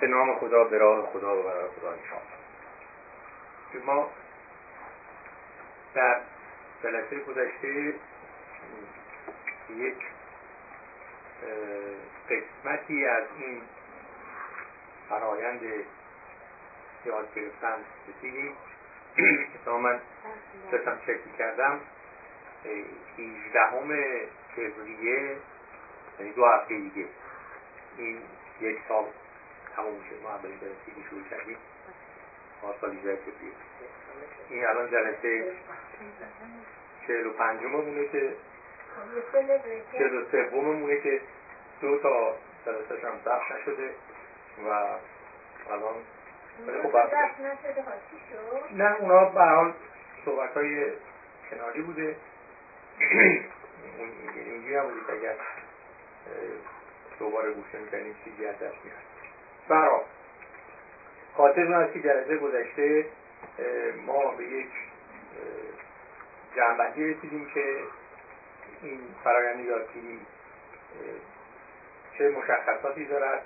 به نام خدا به راه خدا و برای خدا انشاء ما در جلسه گذشته یک قسمتی از این فرایند یاد گرفتن رسیدیم. که من داشتم چک کردم. 18 فوریه یعنی دو هفته دیگه. این یک سال تموم شد. ما اولین جلسه شروع کردیم. سال این الان جلسه چهل و پنجممونه که چهل و سوممونه که دو تا جلسه هم ضبط نشده و الان خب نه اونا به حال صحبت های کناری بوده. اینجوری هم بودید اگر دوباره گوش می‌کنیم چیزی از دست میاد برای خاطرتون از که جلسه گذشته ما به یک جنبندی رسیدیم که این فرایند یادگیری چه مشخصاتی دارد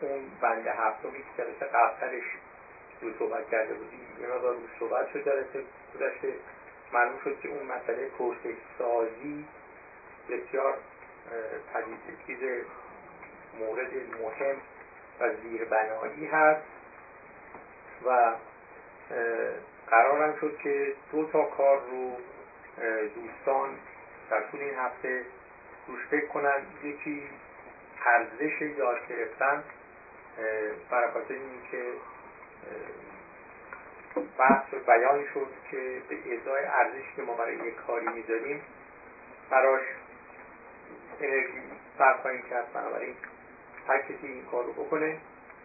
اون بند هفتمی که جلسه قبلترش رو صحبت کرده بودیم یه مقدار صحبت شد جلسه گذشته معلوم شد که اون مسئله پرسش سازی بسیار پدید چیز مورد مهم و زیربنایی هست و قرارم شد که دو تا کار رو دوستان در طول این هفته روش فکر کنن. یکی ارزش یاد گرفتن برای خاطر اینکه بحث بیان شد که به ازای ارزشی که ما برای یک کاری می‌ذاریم براش انرژی صرف خواهیم کرد بنابراین هر کسی این کار رو بکنه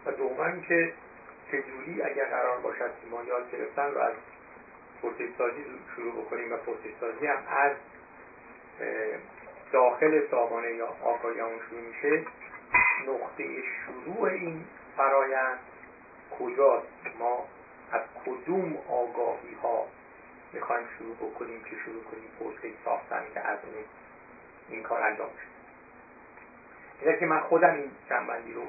و دوم که چجوری اگر قرار باشد که ما یاد گرفتن رو از پرسش شروع بکنیم و پرسش سازی هم از داخل سامانه یا آگاهی شروع میشه نقطه شروع این فرایند کجاست؟ ما از کدوم آگاهی ها می‌خوایم شروع بکنیم که شروع کنیم پرسش ساختن که از این کار انجام بشه؟ اگر که من خودم این جنبندی رو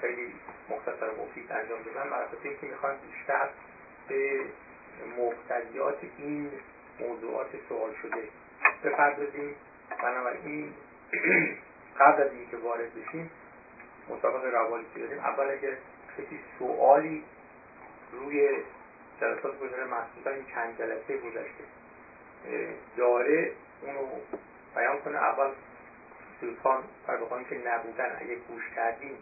خیلی مختصر و مفید انجام دادم برای اینکه می‌خوام بیشتر به مقتضیات این موضوعات سوال شده بپردازیم. بنابراین قبل از اینکه وارد بشیم مطابق روالی که داریم اول اگر کسی سوالی روی جلسات گذاره مخصوصا این چند جلسه گذشته. داره اونو بیان کنه. اول دوستان بر بخواهیم که نبودن اگه گوش کردیم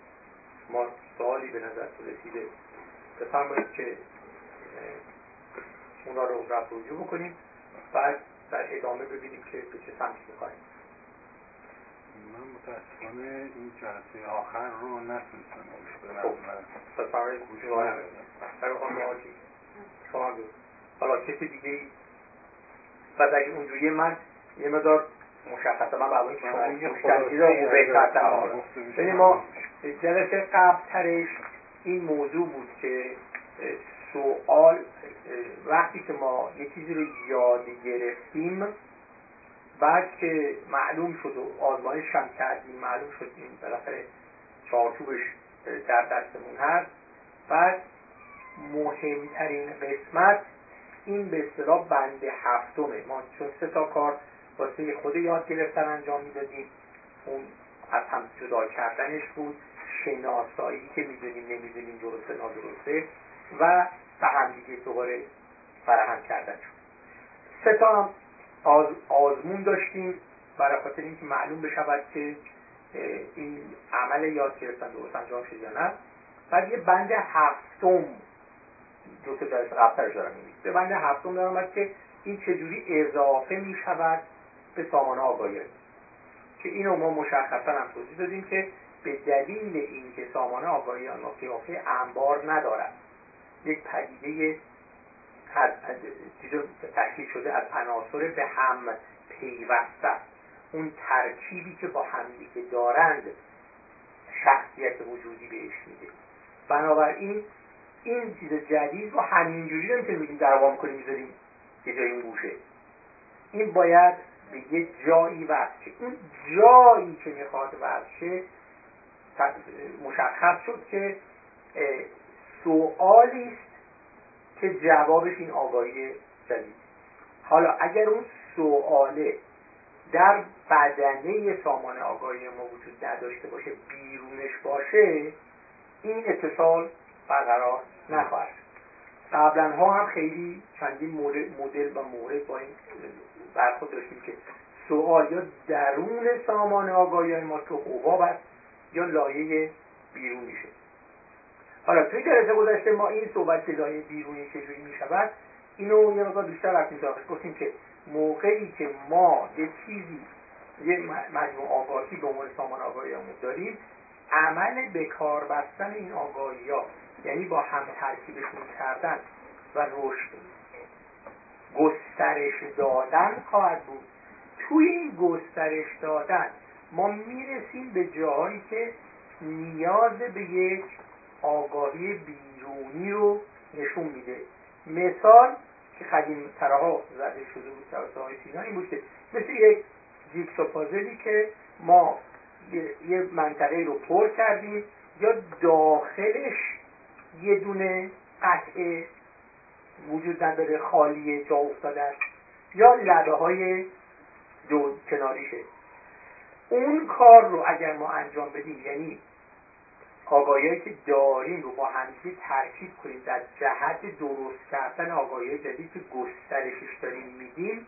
ما سوالی به نظر رسیده بفرمایید که اونا رو رفت رجوع بکنیم. بعد در ادامه ببینیم که به چه سمتی می‌خواهیم من متاسفانه این جلسه آخر رو نتونستم گوش خب بفرمایید گوش شما حالا کسی دیگه ای بعد اگه اونجوری من یه مدار مشخصه من که شما بهتر ببین ما جلسه قبل این موضوع بود که سوال وقتی که ما یه چیزی رو یاد گرفتیم بعد که معلوم شد و آزمایش هم کردیم معلوم شد این بالاخره چارچوبش در دستمون هست. بعد مهمترین قسمت این به اصطلاح بند هفتمه. ما چون سه تا کار واسه خود یاد گرفتن انجام می‌دادیم. اون از هم جدا کردنش بود. شناسایی که می‌دونیم نمی‌دونیم درسته نادرسته و به هم دیگه دوباره فراهم کردن شد. سه تا آز آزمون داشتیم برای خاطر اینکه معلوم بشود که این عمل یاد گرفتن درست انجام شد یا نه. بعد یه بند هفتم دو تا جلسه قبلترش دارم به بند هفتم دارم که این چجوری اضافه می شود به سامانه آگاهی. که اینو ما مشخصا هم توضیح دادیم که به دلیل اینکه سامانه آگاهی آن قیافه انبار ندارد یک پدیده از تشکیل شده از عناصر به هم پیوسته. اون ترکیبی که با همدیگه دارند شخصیت وجودی بهش میده. بنابراین این چیز جدید رو همینجوری نمی‌تونیم میگیم در عوام کنیم می‌ذاریم یه جای اون گوشه. این باید به یه جایی وصل اون جایی که می‌خواد وصل مشخص شد که سوالی که جوابش این آگاهی جدید حالا اگر اون سواله در بدنه سامان آگاهی ما وجود نداشته باشه بیرونش باشه این اتصال برقرار نخواهد قبلا ها هم خیلی چندین مدل و مورد با این برخود داشتیم که سوال یا درون سامان آگاهی ما تو حباب است یا لایه بیرونیشه. حالا توی جلسه گذشته ما این صحبت لایه بیرونی چجوری می شود اینو یه مقدار بیشتر رفتیم سراغش گفتیم که موقعی که ما یه چیزی یه مجموع آگاهی به عنوان سامان آگاهیمون داریم عمل به کار بستن این آگاهی ها یعنی با هم ترکیبشون کردن و رشد گسترش دادن خواهد بود. توی این گسترش دادن ما می‌رسیم به جاهایی که نیاز به یک آگاهی بیرونی رو نشون میده. مثال که قدیم ترها زده شده بود توسط های سینا این بود که مثل یک جیکسا پازلی که ما یه منطقه رو پر کردیم یا داخلش یه دونه قطعه وجود نداره خالی جا افتاده است یا لبه های دو کناریشه. اون کار رو اگر ما انجام بدیم یعنی آگاهی که داریم رو با همدیگه ترکیب کنیم در جهت درست کردن آگاهی جدید که گسترشش داریم میدیم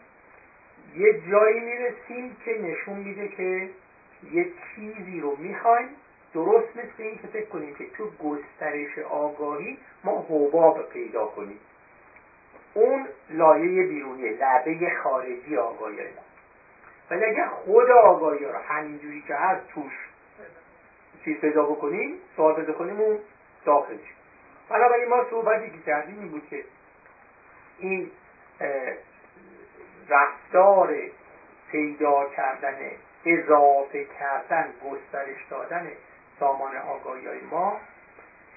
یه جایی می‌رسیم که نشون میده که یه چیزی رو می‌خوایم. درست مثل این که فکر کنیم که تو گسترش آگاهی ما حباب پیدا کنیم. اون لایه بیرونی لبه خارجی آگاهی ما. ولی اگر خود آگاهی رو همینجوری که هست توش چیز پیدا بکنیم سوال پیدا کنیم اون داخل شد بنابراین ما صحبتی که کردیم این بود که این رفتار پیدا کردن اضافه کردن گسترش دادن سامان آگاهی های ما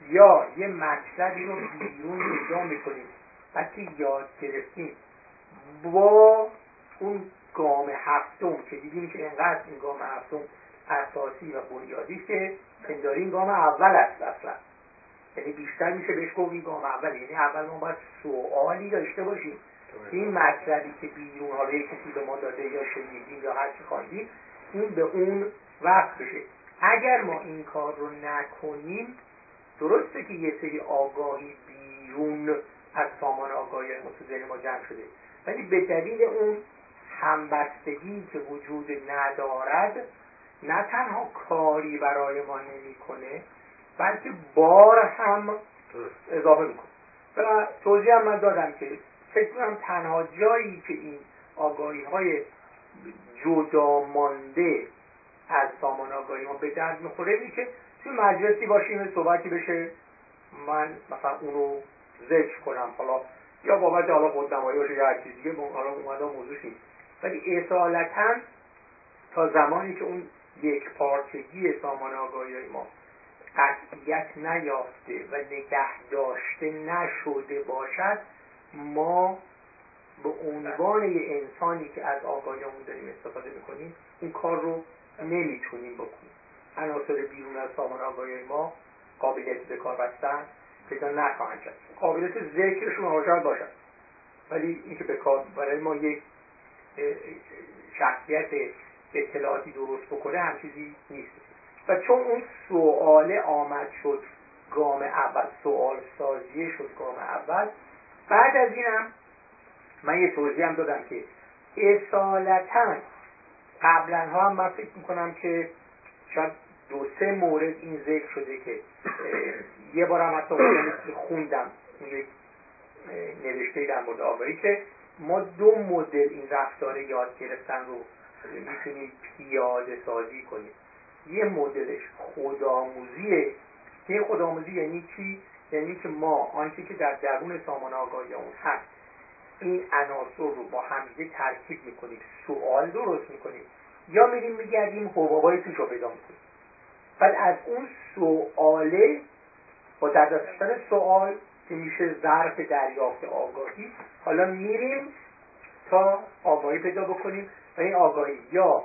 یا یه مطلبی رو بیرون پیدا می‌کنیم. وقتی یاد گرفتیم با اون گام هفتم که دیدیم که انقدر این گام هفتم اساسی و بنیادی که پنداری این گام اول است اصلا. یعنی بیشتر میشه بهش گفت این گام اول. یعنی اول ما باید سوالی داشته باشیم. این مطلبی که بیرون حالا کسی به ما داده یا شنیدیم یا هر چی خواندیم این به اون وقت بشه. اگر ما این کار رو نکنیم درسته که یه سری آگاهی بیرون از سامان آگاهی ذهن ما جمع شده. ولی به دلیل اون همبستگی که وجود ندارد نه تنها کاری برای ما نمی‌کنه بلکه بار هم اضافه می‌کنه. و توضیح هم من دادم که فکر کنم تنها جایی که این آگاهی های جدا مانده از سامان آگاهی ما به درد می‌خوره اینه که توی مجلسی باشیم صحبتی بشه من مثلا اونو ذکر کنم. حالا یا بابت حالا خودنمایی باشه یا هر چیز دیگه حالا اومده موضوع ولی اصالتا تا زمانی که اون یک پارچگی سامان آگاهی ما قطعیت نیافته و نگه داشته نشده باشد ما به عنوان یه انسانی که از آگاهیمون داریم استفاده می‌کنیم این کار رو نمی‌تونیم بکنیم. عناصر بیرون از سامان آگاهی ما قابلیت به کار بستن پیدا نخواهند کرد. قابلیت ذکرشون شاید باشد. ولی اینکه به کار برای ما یک شخصیت اطلاعاتی درست بکنه هم چیزی نیست. و چون اون سواله آمد شد گام اول سوال سازیه شد گام اول. بعد از اینم من یه توضیح هم دادم که اصالتا قبلا ها هم من فکر می‌کنم که شاید دو سه مورد این ذکر شده که یه بارم حتی خوندم یک نوشته در مورد آگاهی که ما دو مدل این رفتار یاد گرفتن رو می‌تونیم پیاده سازی کنیم. یه مدلش خودآموزیه. که خودآموزی یعنی چی؟ یعنی که ما آنچه که در درون سامان آگاهی اون هست این عناصر رو با همدیگه ترکیب می‌کنیم. سوال درست می‌کنیم. یا میریم میگردیم حبابای توش رو پیدا می‌کنیم. بعد از اون سواله با در داشتن سوال که میشه ظرف دریافت آگاهی حالا میریم تا آگاهی پیدا بکنیم. و این آگاهی یا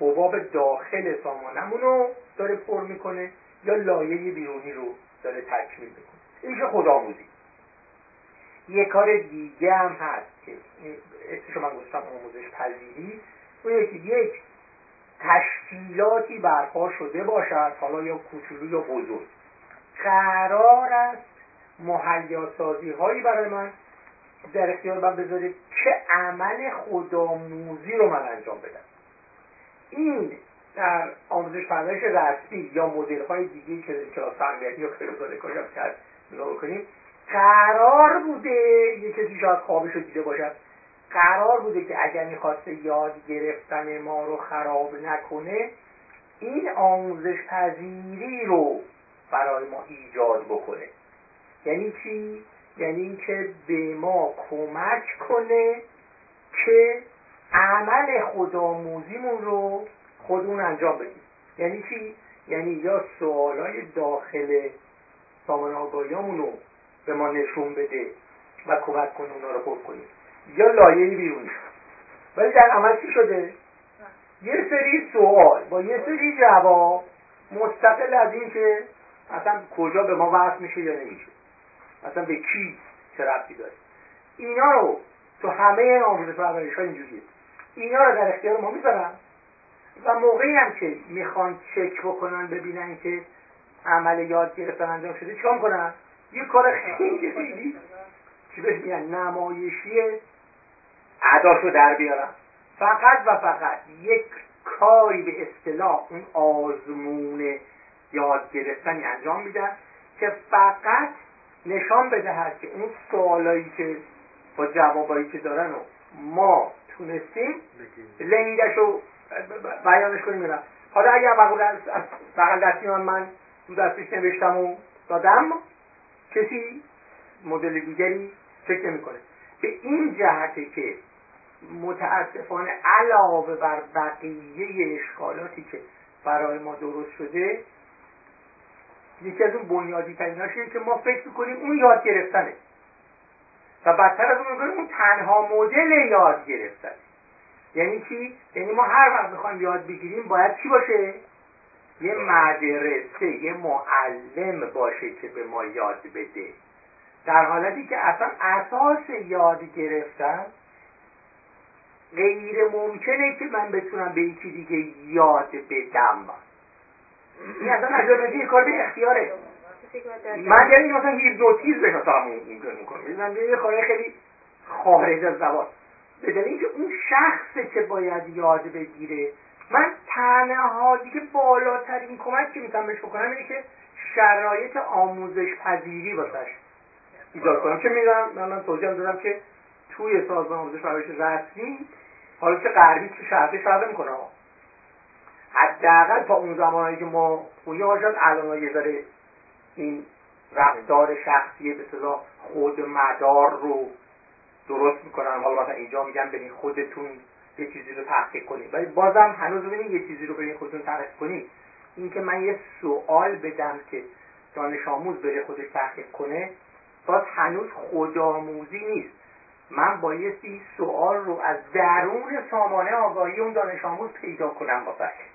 حباب داخل سامانمون رو داره پر می‌کنه یا لایه بیرونی رو داره تکمیل می‌کنه. این میشه خودآموزی یه کار دیگه هم هست که اسمشو من گفتم آموزش پذیری. اون که یک تشکیلاتی برپا شده باشد حالا یا کوچولو یا بزرگ. قرار است مهیا سازی هایی برای من در اختیار من بذاره که عمل خودآموزی رو من انجام بدم. این در آموزش پرورش رسمی یا مدل های دیگه که در کلاس تربیتی یا کلاس کاری هم کرد نگاه بکنیم. قرار بوده یه کسی شاید خوابش رو دیده باشد. قرار بوده که اگر می‌خواسته یاد گرفتن ما رو خراب نکنه این آموزش پذیری رو برای ما ایجاد بکنه. یعنی چی؟ یعنی اینکه به ما کمک کنه که عمل خودآموزیمون رو خودمون انجام بدیم یعنی چی؟ یعنی یا سوالای داخل سامان آگاهیامون رو به ما نشون بده و کمک کنه اونا رو پر کنیم یا لایه بیرونی ولی در عمل چی شده؟ یه سری سوال با یه سری جواب مستقل از این که اصلا کجا به ما وصل میشه یا نمیشه اصلا به کی چه ربطی داره؟ اینا رو تو همه آموزش پرورش ها اینجوریه. اینا رو در اختیار ما می‌ذارن. و موقعی هم که می‌خوان چک بکنن ببینن که عمل یاد گرفتن انجام شده چیکار می‌کنن؟ یه کار خیلی خیلی چی بهش میگن؟ نمایشی عداشو در بیارن. فقط و فقط یک کاری به اصطلاح اون آزمون یاد گرفتنی انجام میدن که فقط نشان بدهد که اون سوالایی که با جوابایی که دارن و ما تونستیم لنگش رو بیانش کنیم میرم حالا اگر بغل دستی من من دو دستیش نوشتم و دادم کسی مدل دیگری فکر نمی‌کنه. به این جهته که متاسفانه علاوه بر بقیه اشکالاتی که برای ما درست شده یکی از اون بنیادی تریناش که ما فکر می‌کنیم اون یاد گرفتنه. و بدتر از اون می‌کنیم اون تنها مدل یاد گرفتن یعنی چی؟ یعنی ما هر وقت می‌خوایم یاد بگیریم باید چی باشه؟ یه مدرسه یه معلم باشه که به ما یاد بده. در حالتی که اصلا اساس یاد گرفتن غیر ممکنه که من بتونم به یکی دیگه یاد بدم. این اصلا یه کار به اختیاره من یعنی مثلا هیپنوتیزم مثلا ممکن می‌کنم یه کار خیلی خارج از زبان به دلیل اینکه اون شخصه که باید یاد بگیره من تنها دیگه بالاترین کمک که می‌تونم بهش بکنم اینه که شرایط آموزش پذیری واسش ایجاد کنم که می‌دونم من, من توضیح دادم که توی سازمان آموزش پرورش رسمی حالا چه غربی چه شرقی فرق می‌کنه حداقل تا اون زمانهایی که ما خونی شاید الان یه ذره این رفتار شخصی به صلاح خود مدار رو درست می‌کنن. حالا مثلا اینجا میگن برین خودتون یه چیزی رو تحقیق کنید ولی بازم هنوز ببینید یه چیزی رو برین خودتون تحقیق کنید اینکه من یه سوال بدم که دانش آموز بره خودش تحقیق کنه باز هنوز خودآموزی نیست. من بایستی سوال رو از درون سامانه آگاهی اون دانش آموز پیدا کنم واسش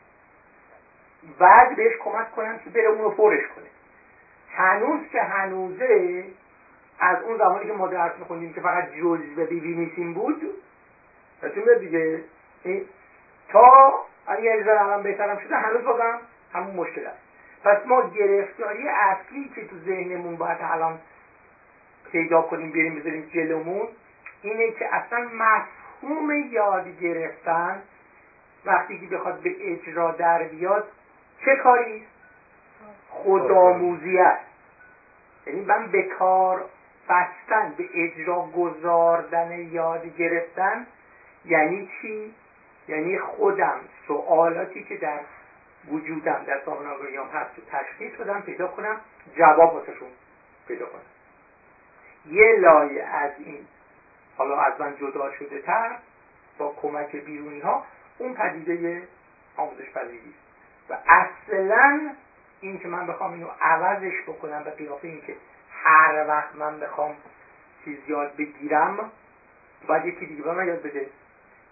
بعد بهش کمک کنم که بره اون رو کنه. هنوز که هنوزه از اون زمانی که ما درس میخوندیم که فقط جزء بی نیسیم بود بهتون میاد دیگه. تا اگر یه الان بهترم شده هنوز بازم همون مشکل است. پس ما گرفتاری اصلی که تو ذهنمون باید الان پیدا کنیم بریم بذاریم جلومون اینه که اصلا مفهوم یاد گرفتن وقتی که بخواد به اجرا در بیاد چه کاری؟ خودآموزی است یعنی من به کار بستن به اجرا گذاردن یاد گرفتن یعنی چی؟ یعنی خودم سوالاتی که در وجودم در سامن آگاهیام هست و تشخیص بدم پیدا کنم جواب واسهشون پیدا کنم. یه لایه از این حالا از من جدا شده تر با کمک بیرونی ها اون پدیده آموزش پذیری و اصلا این که من بخوام اینو عوضش بکنم به قیافه این که هر وقت من بخوام چیز یاد بگیرم باید یکی دیگه به من یاد بده.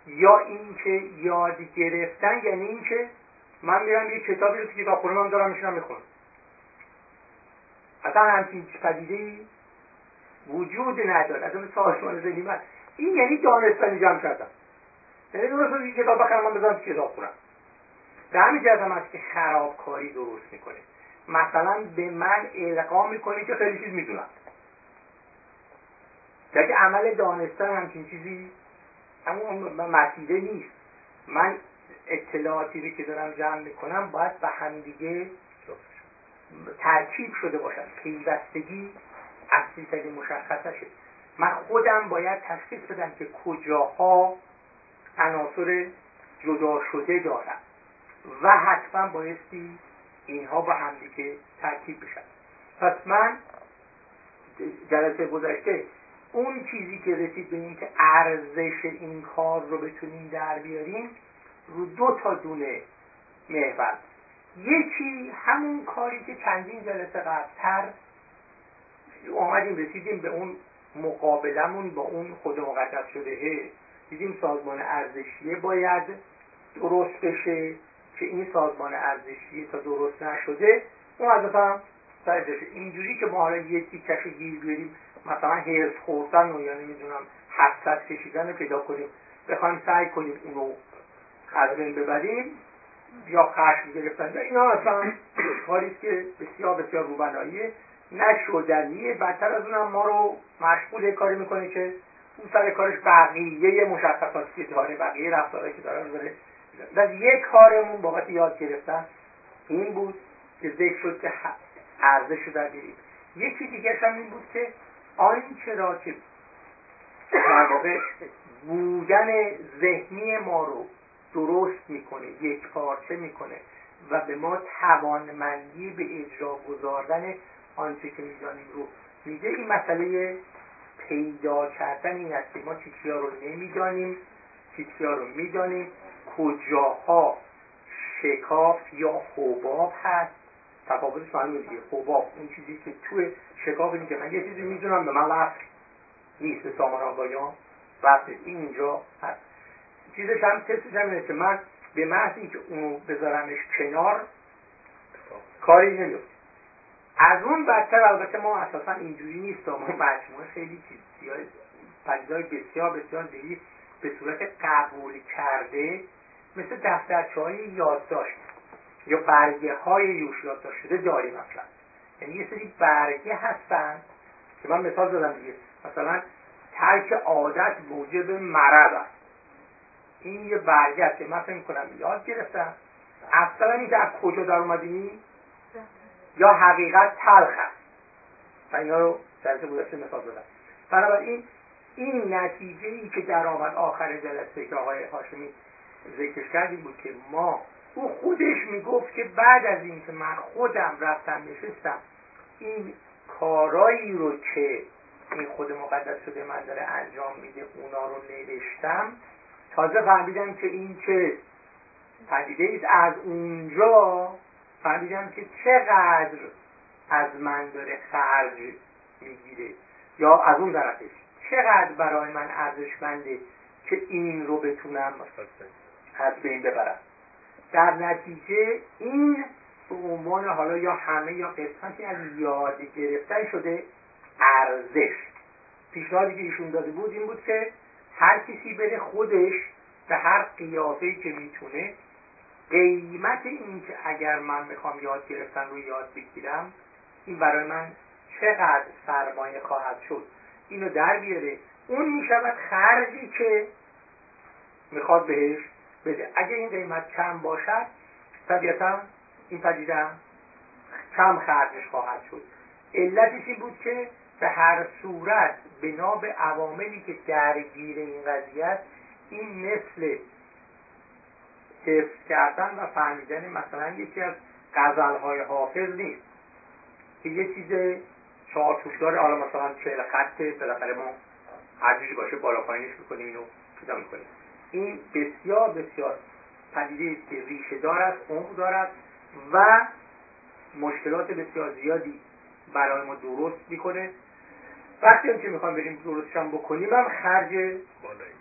یا اینکه یاد گرفتن یعنی اینکه من میرم یه کتابی رو تو کتاب خونه من دارم میشنم می‌خونم. اصلا همچین پدیده وجود نداره. اصلا به سازمان من این یعنی دانستن جمع کردم یعنی درست یه کتاب بخرم من تو کتاب خونم. به همین جهت هم که خرابکاری درست می‌کنه. مثلا به من القا می‌کنه که خیلی چیز می‌دونم. که عمل دانستن همچین چیزی همون مسیره نیست. من اطلاعاتی رو که دارم جمع می‌کنم باید به همدیگه ترکیب شده باشن پیوستگی اصلی ترین مشخصشه من خودم باید تشخیص بدم که کجاها عناصر جدا شده دارم. و حتما بایستی اینها با همدیگه ترکیب بشن. پس من جلسه گذشته اون چیزی که رسید به اینکه ارزش این کار رو بتونیم در بیاریم رو دو تا دونه محور. یکی همون کاری که چندین جلسه قبلتر آمدیم رسیدیم به اون مقابلمون با اون خود مقدس شده. دیدیم سازمان ارزشیه باید درست بشه. که این سازمان ارزشیه تا درست نشده اون از هم اینجوری که ما حالا یه تیکش گیر بیاریم مثلا هرس خوردن و یا نمی‌دونم حسد کشیدن رو پیدا کنیم بخوایم سعی کنیم اونو از بین ببریم یا خشم گرفتن. اینا اصلا کاری که بسیار بسیار روبناییه. نشدنیه بدتر از اونم ما رو مشغول کاری می‌کنه که اون سر کارش بقیه مشخصاتی که داره بقیه رفتارهایی که داره داره از یک کارمون بابت یاد گرفتن این بود که ذکر شد که ارزش رو در یکی دیگه هم این بود که آنچه را که در واقع بودن ذهنی ما رو درست می‌کنه یک پارچه می‌کنه و به ما توانمندی به اجرا گذاردن آنچه که می‌دانیم رو میده. این مسئله پیدا کردن این است که ما چیزها رو نمی‌دانیم چیزها رو می‌دانیم. کجاها شکاف یا حباب هست؟ تفاوتش معلومه دیگه. حباب اون چیزی که توی شکاف اینه من یه چیزی می‌دونم به من وصل نیست به سامان آقایان. وصل این اینجا هست. چیزش هم تستش هم اینه که من به محض اینکه اونو بذارمش کنار کاری نمیفته از اون بدتر البته ما اساسا اینجوری نیست. ما مجموعه خیلی چیز پدیدهای بسیار بسیار زیادی به صورت قبول کرده مثل دفترچه های یادداشت یا برگه های یوش یادداشت شده داریم مثلا یعنی یه سری برگه هستن که من مثال زدم دیگه. مثلا ترک عادت موجب مرض است. این یه برگه است که من فکر کنم یاد گرفتم. اصلا این از کجا در اومدیم یا حقیقت تلخ است. و اینا رو جلسه گذشته مثال زدم. بنابراین این نتیجه ای که در آمد آخر جلسه که آقای هاشمی ذکرش کردیم بود که ما او خودش می‌گفت که بعد از اینکه من خودم رفتم نشستم این کارایی رو که این خود مقدس شده من داره انجام میده اونا رو نوشتم تازه فهمیدم که این که پدیده از اونجا فهمیدم که چقدر از من داره خرج می‌گیره. یا از اون طرفش چقدر برای من ارزشمنده که این رو بتونم از بین ببرم. در نتیجه این به عنوان حالا یا همه یا قسمتی از یاد گرفتن شده ارزش. پیشنهادی که ایشون داده بود این بود که هر کسی بره خودش به هر قیافه که می‌تونه قیمت این اگر من می‌خوام یاد گرفتن رو یاد بگیرم این برای من چقدر سرمایه خواهد شد؟ اینو در بیاره. اون می‌شود خرجی که می‌خواد بهش بده. اگه این قیمت کم باشد طبیعتا این پدیده کم خرجش خواهد شد. علتش این بود که به هر صورت بنا به عواملی که درگیر این قضیه این مثل حفظ کردن و فهمیدن مثلا یکی از غزلهای حافظ نیست. که یه چیز چارچوب داره حالا مثلا چهل خطه بالاخره ما هر باشه بالا پایینش می‌کنیم اینو پیدا می‌کنیم. این بسیار بسیار پدیده است که ریشه دارد عمق دارد و مشکلات بسیار زیادی برای ما درست می‌کنه. وقتی هم که می‌خوام بریم درستشم بکنیم هم خرج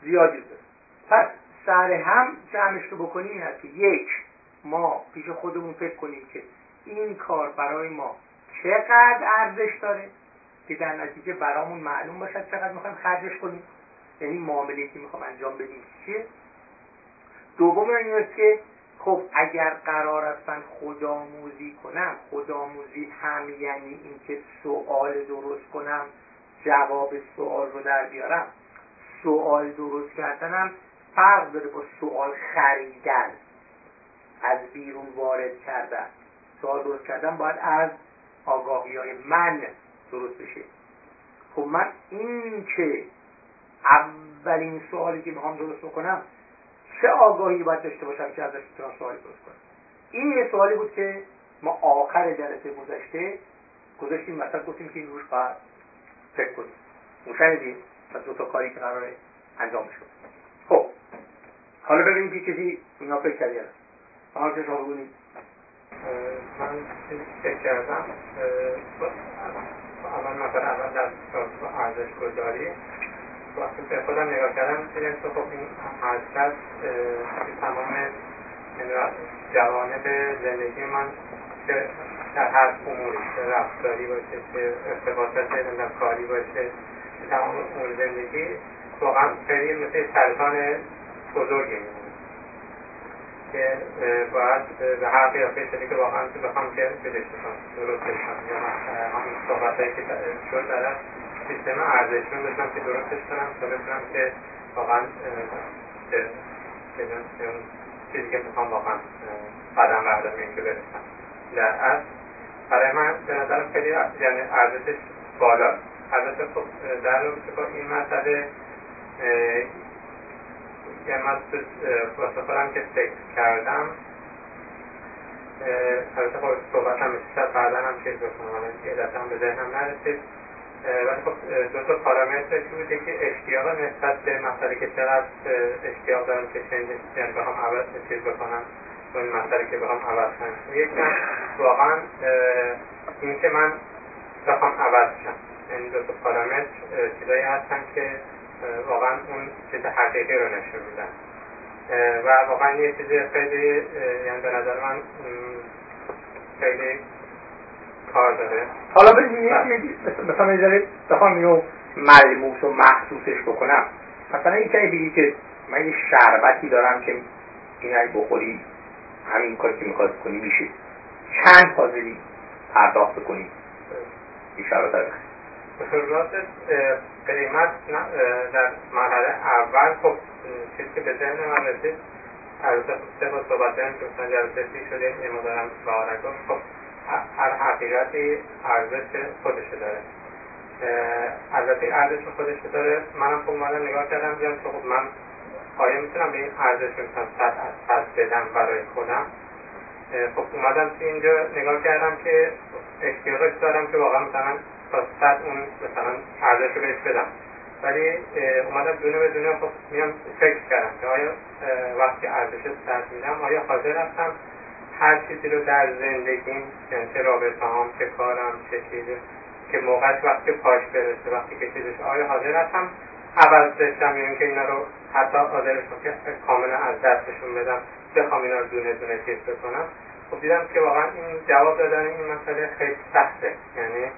زیادی داره. پس سر هم جمعش رو بکنیم این هست که یک ما پیش خودمون فکر کنیم که این کار برای ما چقدر ارزش داره که در نتیجه برامون معلوم باشد چقدر می‌خوایم خرجش کنیم. یعنی معامله که می‌خوام انجام بدیم چیه؟ دوم این است که خب اگر قرار است من خودآموزی کنم خودآموزی هم یعنی اینکه سوال درست کنم جواب سوال رو در بیارم. سوال درست کردنم فرق داره با سوال خریدن. از بیرون وارد کردن. سوال درست کردن باید از آگاهی های من درست بشه. خب من این که اولین سوالی که می‌خوام درست بکنم چه آگاهی باید داشته باشم که ازش بتونم سوالی درست کنم؟ این یه سوالی بود که ما آخر جلسه گذشته گذاشتیم مثلا گفتیم که این روش باید فکر کنیم. مشاهدیم از دو تا کاری که قراره انجام شد خب حالا ببینیم که کسی اینا فکر کردی هست شما من فکر کردم اول مثلا اول در ارزش گذاری وقتی به خودم نگاه کردم دیدم که خب این حرکت تمام جوانب زندگی من که در هر اموری که رفتاری باشه که ارتباطات کاری باشه تمام امور زندگی واقعا خیلی مثل سرطان بزرگی. که باید به هر قیافه شده که واقعا بخوام که بدش بکنم درست بکنم یا همون صحبت که شد در سیستم ارزشون داشتم که درستش کنم تا بتونم که واقعا چیزی که می‌خوام واقعا قدم بردارم این که برسم. در اصل برای من به نظرم خیلی یعنی ارزشش بالا. البته خب در رابطه با این مسئله یعنی من واسه خودم که فکر کردم البته خب صحبت هم شاید بعدا هم چیز بکنم یه دفعه هم به ذهنم نرسید. ولی خب دو تا پارامتر بوده که اشتیاق نسبت به مسئله که چقدر اشتیاق دارم که چنج یعنی بخوام عوض چیز بکنم و این مسئله که بخوام عوض کنم. یکم واقعا این که من بخوام عوض شم. یعنی دو تا پارامتر چیزایی هستن که واقعا اون چیز حقیقی رو نشون میدن. و واقعا یه چیز خیلی یعنی به نظر من خیلی کار داره. حالا ببینید مثلا یه بخوام اینو ملموس و محسوسش بکنم. مثلا این کمی بگی که من یه شربتی دارم که این اگه بخوری همین کاری که می‌خواد کنی میشه. چند حاضری پرداخت کنی این شربت راست قیمت در مرحله اول خب چیزی که به ذهن من رسید البته سه با صحبت هم که مثلا جلسه پیش شده یه مدارم بارکا خب هر حقیقتی ارزش خودش داره. البته ارزش خودش داره. منم خب اومدم نگاه کردم دیدم که خب من آیا می‌تونم به این ارزش مثلا صد از صد بدم برای خودم. خب اومدم تو اینجا نگاه کردم که اشتیاقش دارم که واقعا مثلا تا صد اون مثلا ارزش رو بهش بدم. ولی اومدم دونه به دونه خب میام فکر کردم که آیا وقتی ارزش صد میدم آیا حاضر هستم هر چیزی رو در زندگیم یعنی چه رابطه هم چه کارم چه چیزی که موقعش وقتی پاش برسه وقتی که چیزش آیا حاضر هستم عوض بشم یا اینکه اینا رو حتی حاضر که کاملا از دستشون بدم بخوام اینا رو دونه دونه چیز بکنم. خب دیدم که واقعا این جواب دادن این مسئله خیلی سخته. یعنی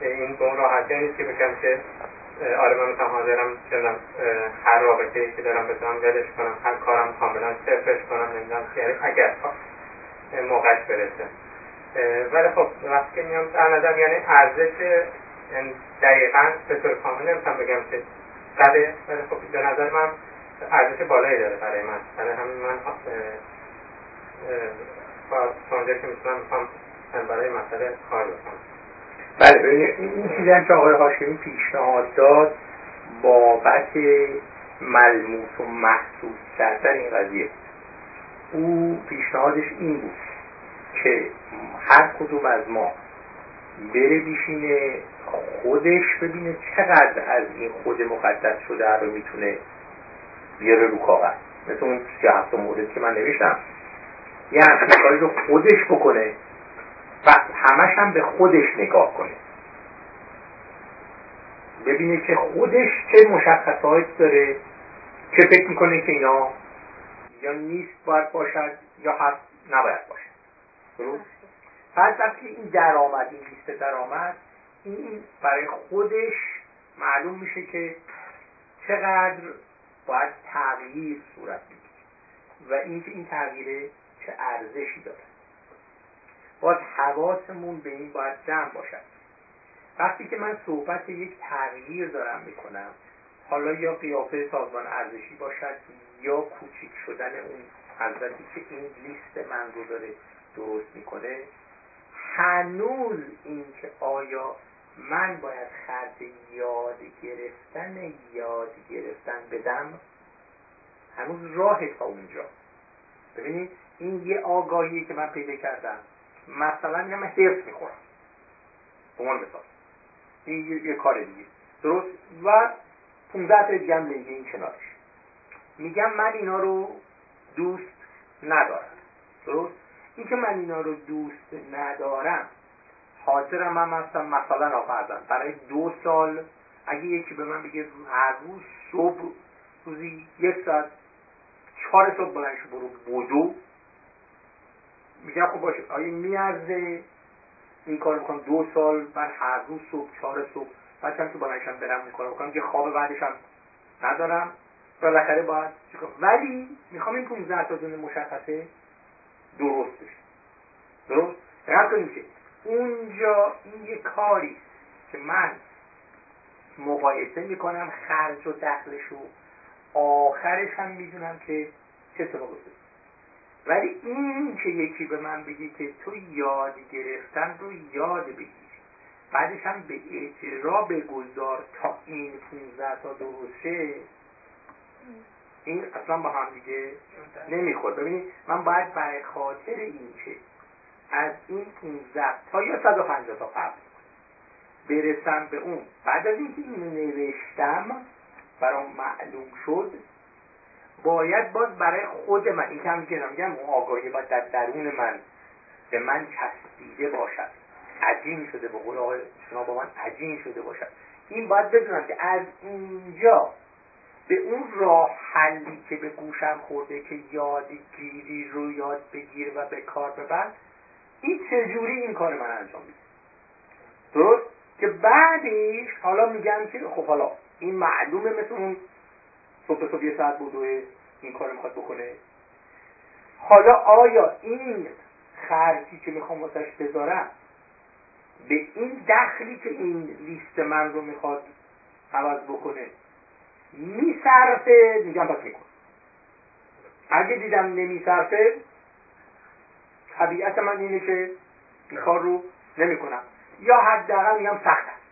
این به اون راحتی نیست که بگم که آره من مثلا حاضرم چندم هر رابطه که دارم بتونم ولش کنم هر کارم کاملا صرفش کنم نمی‌دونم که اگر موقعش برسه. ولی خب وقتی که میام در نظر یعنی ارزش یعنی دقیقا به طور کامل نمی‌تونم بگم که بله ولی خب به نظر من ارزش بالایی داره برای من. برای همین من با که می‌تونم می‌خوام برای مسئله کار بکنم. بله این چیزی هم که آقای هاشمی پیشنهاد داد بابت ملموس و محسوس کردن این قضیه. او پیشنهادش این بود که هر کدوم از ما بره بیشینه خودش ببینه چقدر از این خود مقدس شده رو می‌تونه بیاره رو کاغذ. مثل اون سی هفت مورد که من نوشتم. یه همچین رو خودش بکنه و همش هم به خودش نگاه کنه. ببینه که خودش چه مشخصات داره چه فکر می‌کنه که اینا یا نیست باید باشد یا هست نباید باشد. درست؟ پس وقتی این درآمد این لیست درآمد این برای خودش معلوم میشه که چقدر باید تغییر صورت بگیره و اینکه این تغییره چه ارزشی داره. باید حواسمون به این باید جمع باشد. وقتی که من صحبت یک تغییر دارم می‌کنم حالا یا قیافه سازمان ارزشی باشد یا کوچیک شدن اون حضرتی که این لیست من رو داره درست می‌کنه هنوز اینکه آیا من باید خرج یاد گرفتن یاد گرفتن بدم هنوز راه تا اونجا. ببینید این یه آگاهی که من پیدا کردم. مثلا میگم من حفظ می‌خورم. عنوان مثال. این یه, یه کار دیگه. درست؟ و 15 تا دیگه این کنارش. میگم من اینا رو دوست ندارم. درست؟ این که من اینا رو دوست ندارم حاضرم من مثلا مثلا آفردم برای دو سال اگه یکی به من بگه هر روز صبح روزی یک ساعت چهار صبح بلنش برو بودو. میگم خب باشه آیا میارزه این کار می‌کنم؟ دو سال من هر روز صبح چهار صبح هم که بلنشم برم این کار بکنم که خواب بعدش هم ندارم. بالاخره باید ولی می‌خوام این 15 تا دونه مشخصه درست بشه. درست؟ دقت کنید که اونجا این یه کاری که من مقایسه می‌کنم خرج و دخلش رو آخرش هم می‌دونم که چه اتفاقی ولی این که یکی به من بگی که تو یاد گرفتن رو یاد بگیر بعدش هم به اجرا بگذار تا این 15 تا درسته این اصلا با هم دیگه نمی‌خورد. ببینید من باید برای خاطر این که از این 15 تا یا 150 تا قبل برسم به اون بعد از اینکه اینو نوشتم برام معلوم شد باید باز برای خود من این که هم میگم اون آگاهی باید در درون من به من چسبیده باشد. عجین شده به قول آقای شما با من عجین شده باشد. این باید بدونم که از اینجا به اون راه حلی که به گوشم خورده که یادگیری رو یاد بگیر و به کار ببر این چجوری این کار من انجام میده؟ درست؟ که بعدش حالا میگم که خب حالا این معلومه مثل اون صبح صبح یه ساعت بدوه این کار می‌خواد بکنه. حالا آیا این خرجی که می‌خوام واسش بذارم به این دخلی که این لیست من رو می‌خواد عوض بکنه میصرفه میگم پس میکن اگه دیدم نمیصرفه طبیعت من اینه که این رو نمی‌کنم. یا حداقل میگم سخت است.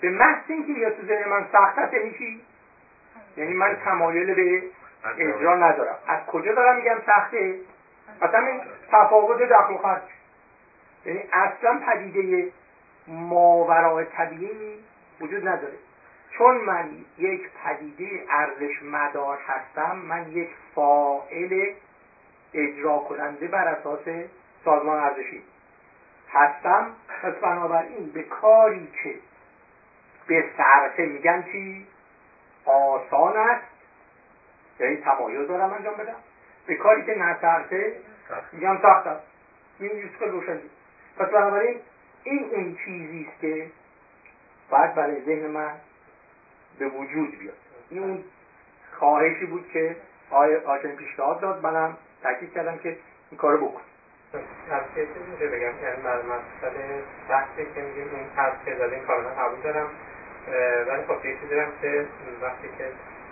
به محض اینکه یا تو ذهن من سخت است یعنی یعنی من تمایل به اجرا ندارم. از کجا دارم میگم سخته؟ مثلا این تفاوت دخل و خرج. یعنی اصلا پدیده ماورای طبیعی وجود نداره. چون من یک پدیده ارزش مدار هستم من یک فائل اجرا کننده بر اساس سازمان ارزشی هستم. پس بنابراین به کاری که به صرفه میگن چی؟ آسان است. یعنی تمایل دارم انجام بدم. به کاری که نصرفه میگم سخت است. این روشن پس بنابراین این اون چیزی است که باید برای ذهن من به وجود بیاد. این اون خواهشی بود که آقای آشن پیشنهاد داد. منم تاکید کردم که این کارو بکن یه چیزی بگم یعنی بر مسئله بحثی که میگیم این حرف که زدین کاملا قبول دارم. ولی خب یه چیزی که وقتی که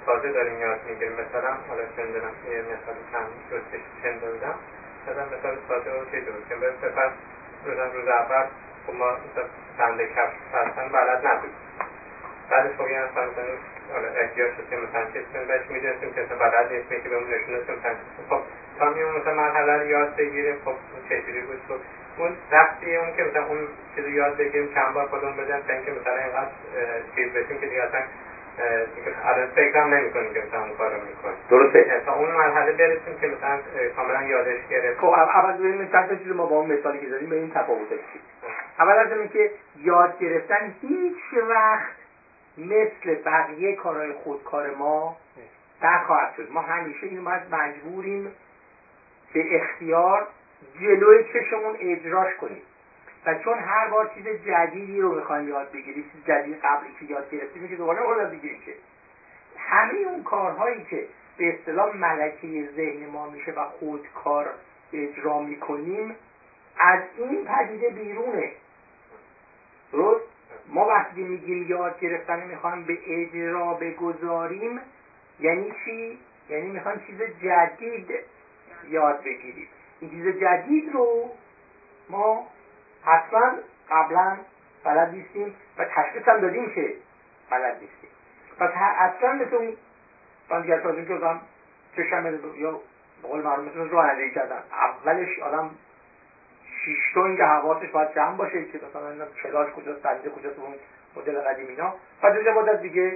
تازه داریم یاد می‌گیریم مثلا حالا چند دارم یه مثال چند روز چند دادم مثلا مثال ساده و چیز بود که به پس روزن روز اول خب ما بنده کفش هستن بلد نبود بعدش خب یه نفر مثلا حالا احتیاج شد که مثلا چیز کنیم. بهش می‌دونستیم که مثلا بلد نیست که بهمون نشونه مثلا خب تا میون مثلا مرحله رو یاد بگیریم خب چجوری بود؟ خب اون وقتی اون که مثلا اون چیزو یاد بگیریم چند بار خودمون بدن تا اینکه مثلا اینقدر چیز بشیم که دیگه اصلا الان فکرم نمی کنیم که مثلا اون کار رو می‌کنیم درسته تا اون مرحله برسیم که مثلا کاملا یادش گرفت خب اول ببینیم چند چیز ما با اون مثالی که زدیم به این تفاوت اول از اینه که یاد گرفتن هیچ وقت مثل بقیه کارهای خودکار ما خواهد شد. ما همیشه این باید مجبوریم به اختیار جلوی چشمون اجراش کنیم. و چون هر بار چیز جدیدی رو می‌خوایم یاد بگیریم چیز جدید قبلی که یاد گرفتیم که دوباره نمی‌خوایم یاد بگیریم که همه اون کارهایی که به اصطلاح ملکه ذهن ما میشه و خودکار اجرا می‌کنیم از این پدیده بیرونه. درست؟ ما وقتی میگیم یاد گرفتن می‌خوایم به اجرا بگذاریم یعنی چی؟ یعنی می‌خوایم چیز جدید یاد بگیریم. این چیز جدید رو ما حتما قبلا بلد نیستیم و تشخیص هم دادیم که بلد نیستیم. پس اصلا مثل من دیگر که آدم چشم یا بقول معلوم مثل رانندگی کردن. اولش آدم شیشتون که حواسش باید جمع باشه که مثلا کلاش کجاست بنده کجاست اون مدل قدیم اینا. بعد یه مدت دیگه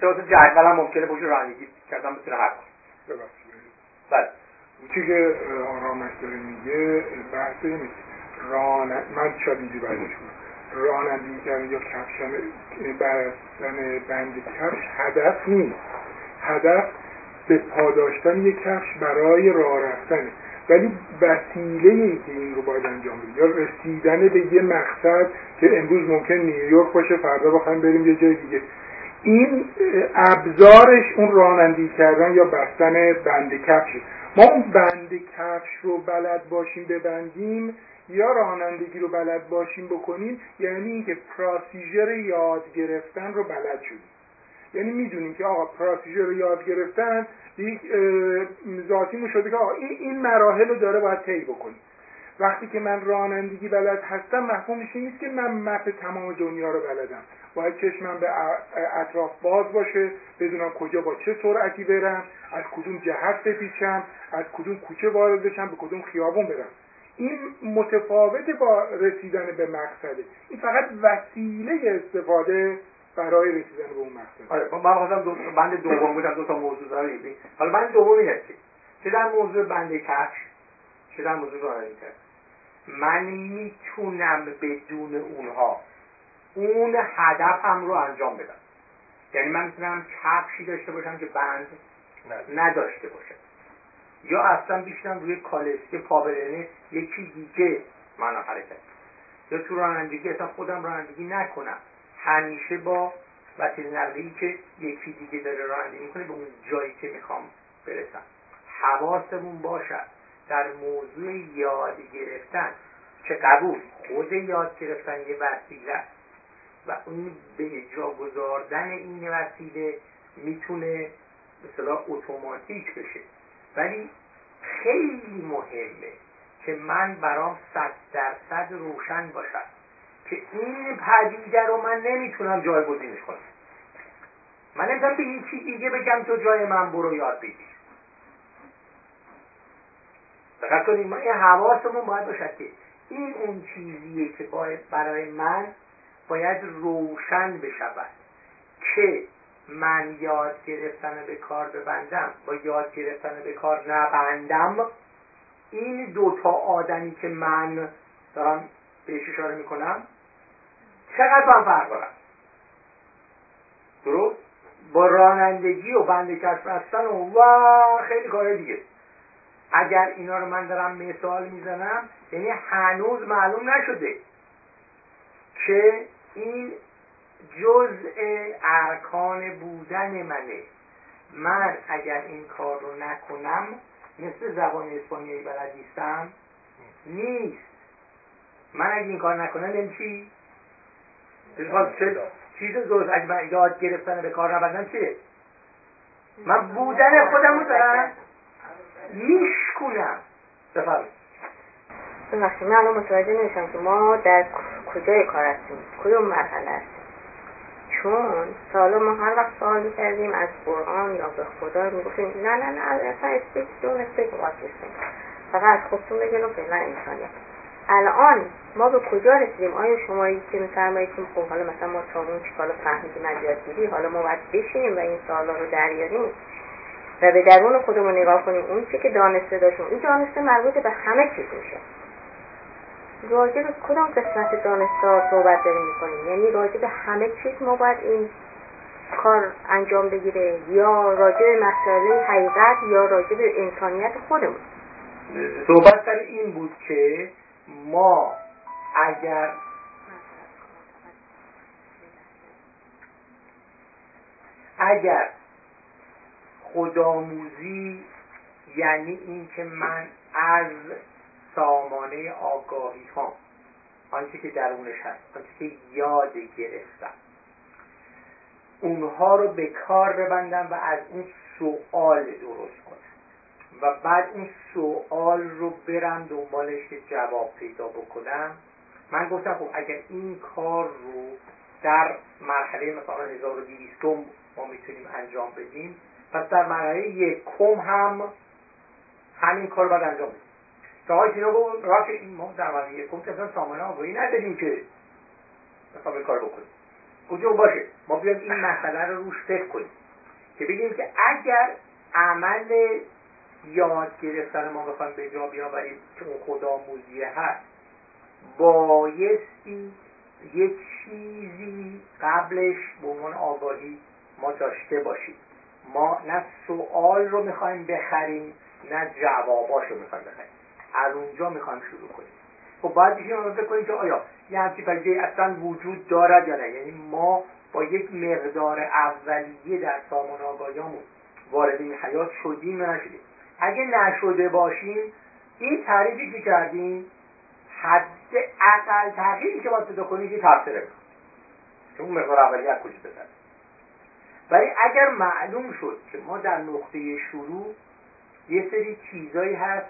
چه جدول هم ممکنه باشه رانندگی کردن بتونه حل کنه بله. چی که آرامش داره میگه بحث اینه ران من شاید اینجوری برداشت کنم رانندگی کردن یا کفشن بستن بند کفش هدف نیست. هدف به پاداشتن یک کفش برای راه رفتنه. ولی وسیله ای که این رو باید انجام بده یا رسیدن به یه مقصد که امروز ممکن نیویورک باشه فردا بخوایم بریم یه جای دیگه. این ابزارش اون رانندگی کردن یا بستن بند کفشه ما اون بند کفش رو بلد باشیم ببندیم یا رانندگی رو بلد باشیم بکنیم یعنی اینکه پراسیژر یاد گرفتن رو بلد شدیم. یعنی می‌دونیم که آقا پراسیژر رو یاد گرفتن یک ذاتی شده که آقا این, این مراحل رو داره باید طی بکنیم وقتی که من رانندگی بلد هستم مفهومش این نیست که من مپ تمام دنیا رو بلدم. باید چشمم به اطراف باز باشه بدونم کجا با چه سرعتی برم از کدوم جهت بپیچم از کدوم کوچه وارد بشم به کدوم خیابون برم. این متفاوت با رسیدن به مقصده. این فقط وسیله استفاده برای رسیدن به اون مقصد آره من خواستم دو بند دوم بودم دو تا موضوع داره حالا بند دوم اینه چه در موضوع بند کفش؟ چه در موضوع رانندگی من می‌تونم بدون اونها اون هدفم رو انجام بدم. یعنی من می‌تونم کفشی داشته باشم که بند نداشته باشم یا اصلا بیشترم روی کالسکه پابرنه یکی دیگه من حرکت یا تو رانندگی اصلا خودم رانندگی نکنم. همیشه با وسیله نقلیه‌ای که یکی دیگه داره رانندگی می‌کنه به اون جایی که می‌خوام برسم. حواسمون باشد در موضوع یاد گرفتن که قبول خود یاد گرفتن یه وسیله و اون به اجرا گذاردن این وسیله می‌تونه مثلا اتوماتیک بشه. ولی خیلی مهمه که من برام صد درصد روشن باشد که این پدیده رو من نمی‌تونم جایگزینش کنم. من نمی‌تونم به یکی دیگه بگم تو جای من برو یاد بگیر. دقت کنید ما این حواسمون باید باشد که این اون چیزیه که باید برای من باید روشن بشود که من یاد گرفتن به کار ببندم با یاد گرفتن به کار نبندم. این دوتا آدمی که من دارم بهش اشاره می‌کنم چقدر هم فرق دارن؟ درست؟ با رانندگی و بند کشف هستن و, و خیلی کار دیگه. اگر اینا رو من دارم مثال می‌زنم یعنی هنوز معلوم نشده که این جزء ارکان بودن منه. من اگر این کار رو نکنم مثل زبان اسپانیایی بلد نیستم نیست. من اگه این کار نکنم یعنی چی؟ چیز درست اگه من یاد گرفتن به کار نبندم چیه؟ من بودن خودم رو دارم میشکنم بفرمایید وقتی من الان متوجه نمیشم که ما در کجای کار هستیم کدوم مرحله هستیم چون سالا ما هر وقت سوال می‌کردیم از قرآن یا به خدا می‌گفتیم نه نه نه اصلا استیک دون استیک فقط خودتون بگین و فعلا انسانیت الان ما به کجا رسیدیم؟ آیا شما که میفرمایید؟ که خب حالا مثلا ما تا اون چکالا فهمیدیم از یادگیری حالا ما باید بشینیم و این سوالا رو دریاریم و به درون خودمون نگاه کنیم. اون چی که دانسته داشتیم این دانسته مربوط به همه چیز میشه. راجع به کدام قسمت دانشگاه صحبت داریم می‌کنیم؟ یعنی راجع به همه چیز ما باید این کار انجام بگیره یا راجع به مسئله حقیقت یا راجع به انسانیت خودمون؟ صحبت سر این بود که ما اگر اگر خودآموزی یعنی اینکه من از سامانه آگاهی ها آنچه که درونش هست آنچه که یاد گرفتم اونها رو به کار ببندم و از اون سوال درست کنم. و بعد اون سوال رو برم دنبالش که جواب پیدا بکنم. من گفتم خب اگر این کار رو در مرحله مثلا 1200 ما می‌تونیم انجام بدیم پس در مرحله یکم هم همین کار باید انجام بدیم. که آقای سینا گفت این ما در مرحله یکم که اصلا سامانه آگاهی نداریم که مثلا کار بکنیم. کجا باشه؟ ما بیایم این مسئله رو روش فکر کنیم. که بگیم که اگر عمل یاد گرفتن ما بخوایم به جا بیاوریم که اون خودآموزی هست. بایستی یک چیزی قبلش به عنوان آگاهی ما داشته باشیم. ما نه سوال رو می‌خوایم بخریم نه جواباش رو می‌خوایم بخریم. از اونجا می‌خوایم شروع کنیم. خب باید بشیم کنیم که آیا یه همچی پدیده اصلا وجود دارد یا نه؟ یعنی ما با یک مقدار اولیه در سامان آگاهیامون وارد این حیات شدیم یا نشدیم؟ اگه نشده باشیم این تعریفی که کردیم حد اقل تغییری که باید پیدا کنیم که تفسیره که اون مقدار اولیه از کجا بزن ولی اگر معلوم شد که ما در نقطه شروع یه سری چیزایی هست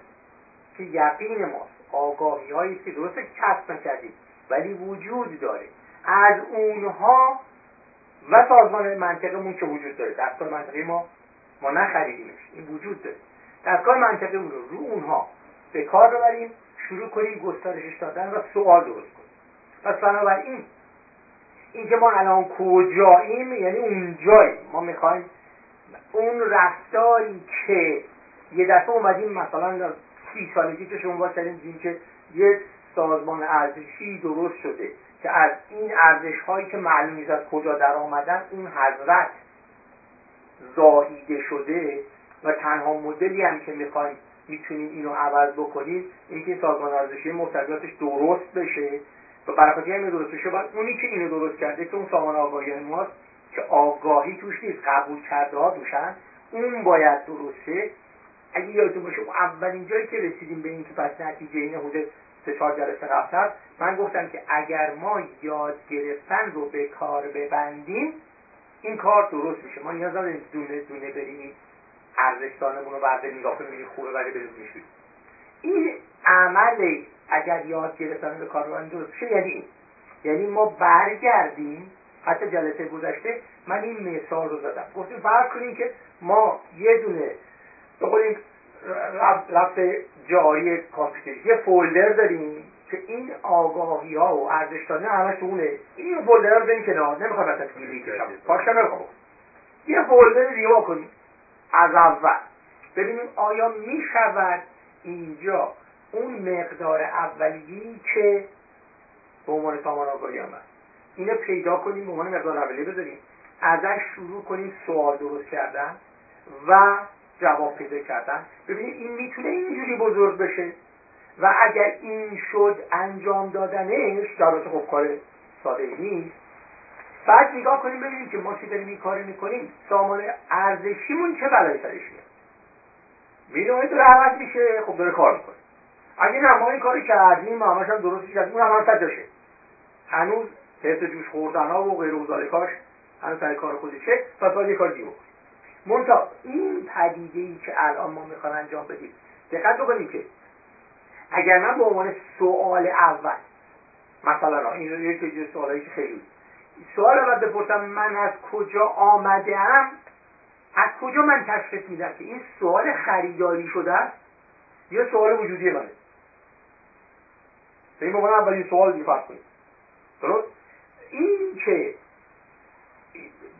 که یقین ماست. آگاهی هایی که درست کسب نکردیم ولی وجود داره. از اونها و سازمان منطقمون که وجود داره. دستگاه منطقی ما ما نخریدیمش. این وجود داره. دستگاه منطقمون رو رو اونها به کار ببریم شروع کنیم گسترشش دادن و سوال درست کنیم. پس بنابراین اینکه ما الان کجاییم یعنی اونجاییم. ما می‌خوایم اون رفتاری که یه دفعه اومدیم مثلا سی سالگی که شما کردیم دیدیم که یه سازمان ارزشی درست شده که از این ارزش هایی که معلوم نیست از کجا در آمدن اون حضرت زاییده شده و تنها مدلی هم که می‌خوایم می‌تونیم اینو عوض بکنیم اینکه سازمان ارزشی محتویاتش درست بشه. و برای همین درست بشه باید اونی که اینو درست کرده که اون سامان آگاهی ماست که آگاهی توش نیست قبول کرده ها توشن اون باید درسته. اگه یادتون باشه اون اولین جایی که رسیدیم به این که پس نتیجه این حدود سه چهار جلسه قبل من گفتم که اگر ما یاد گرفتن رو به کار ببندیم این کار درست میشه. ما نیاز نداریم دونه دونه بریم این ارزشدانمون رو برداریم نگاه کنیم خوبه ولی بریم این عمل اگر یاد گرفتن به کار درست میشه؟ یعنی این. یعنی ما برگردیم حتی جلسه گذشته من این مثال رو زدم. گفتیم فرض کنیم که ما یه دونه بقولیم لفظ جاری کامپیوتری یه فولدر داریم که این آگاهی ها و ارزش دادن همش اونه. این فولدر رو بزنیم کنار. نمی‌خوام مثلا دیلیت بشم پاکش نمی‌خوام یه فولدر دیگه کنیم. از اول. ببینیم آیا می‌شود اینجا اون مقدار اولیی که به عنوان سامان آگاهی هست. اینو پیدا کنیم به عنوان مقدار اولیه بذاریم. ازش شروع کنیم سوال درست کردن و جواب پیدا کردن. ببینید این می‌تونه اینجوری بزرگ بشه و اگر این شد انجام دادنش در خب کار ساده نیست. بعد نگاه کنیم ببینیم که ما که داریم این کار می‌کنیم. سامان ارزشیمون چه بلایی سرش میاد می‌دونید داره عوض میشه خب داره کار می‌کنه. اگه نه ما این کاری کردیم همش هم درست کردیم اون هم هم هنوز حس جوش خوردن ها و غیر کاش هنوز سر کار خودشه. پس باید یه کار دیگه منتها این پدیده ای که الان ما می‌خوایم انجام بدیم دقت بکنیم که اگر من به عنوان سوال اول مثلا این یکی سوالایی که خیلی سوال اول بپرسم من از کجا آمده ام از کجا من تشخیص میدم که این سوال خریداری شده است؟ یا سوال وجودی منه. به این عنوان اولین سوال دیگه فرض کنید. درست؟ این که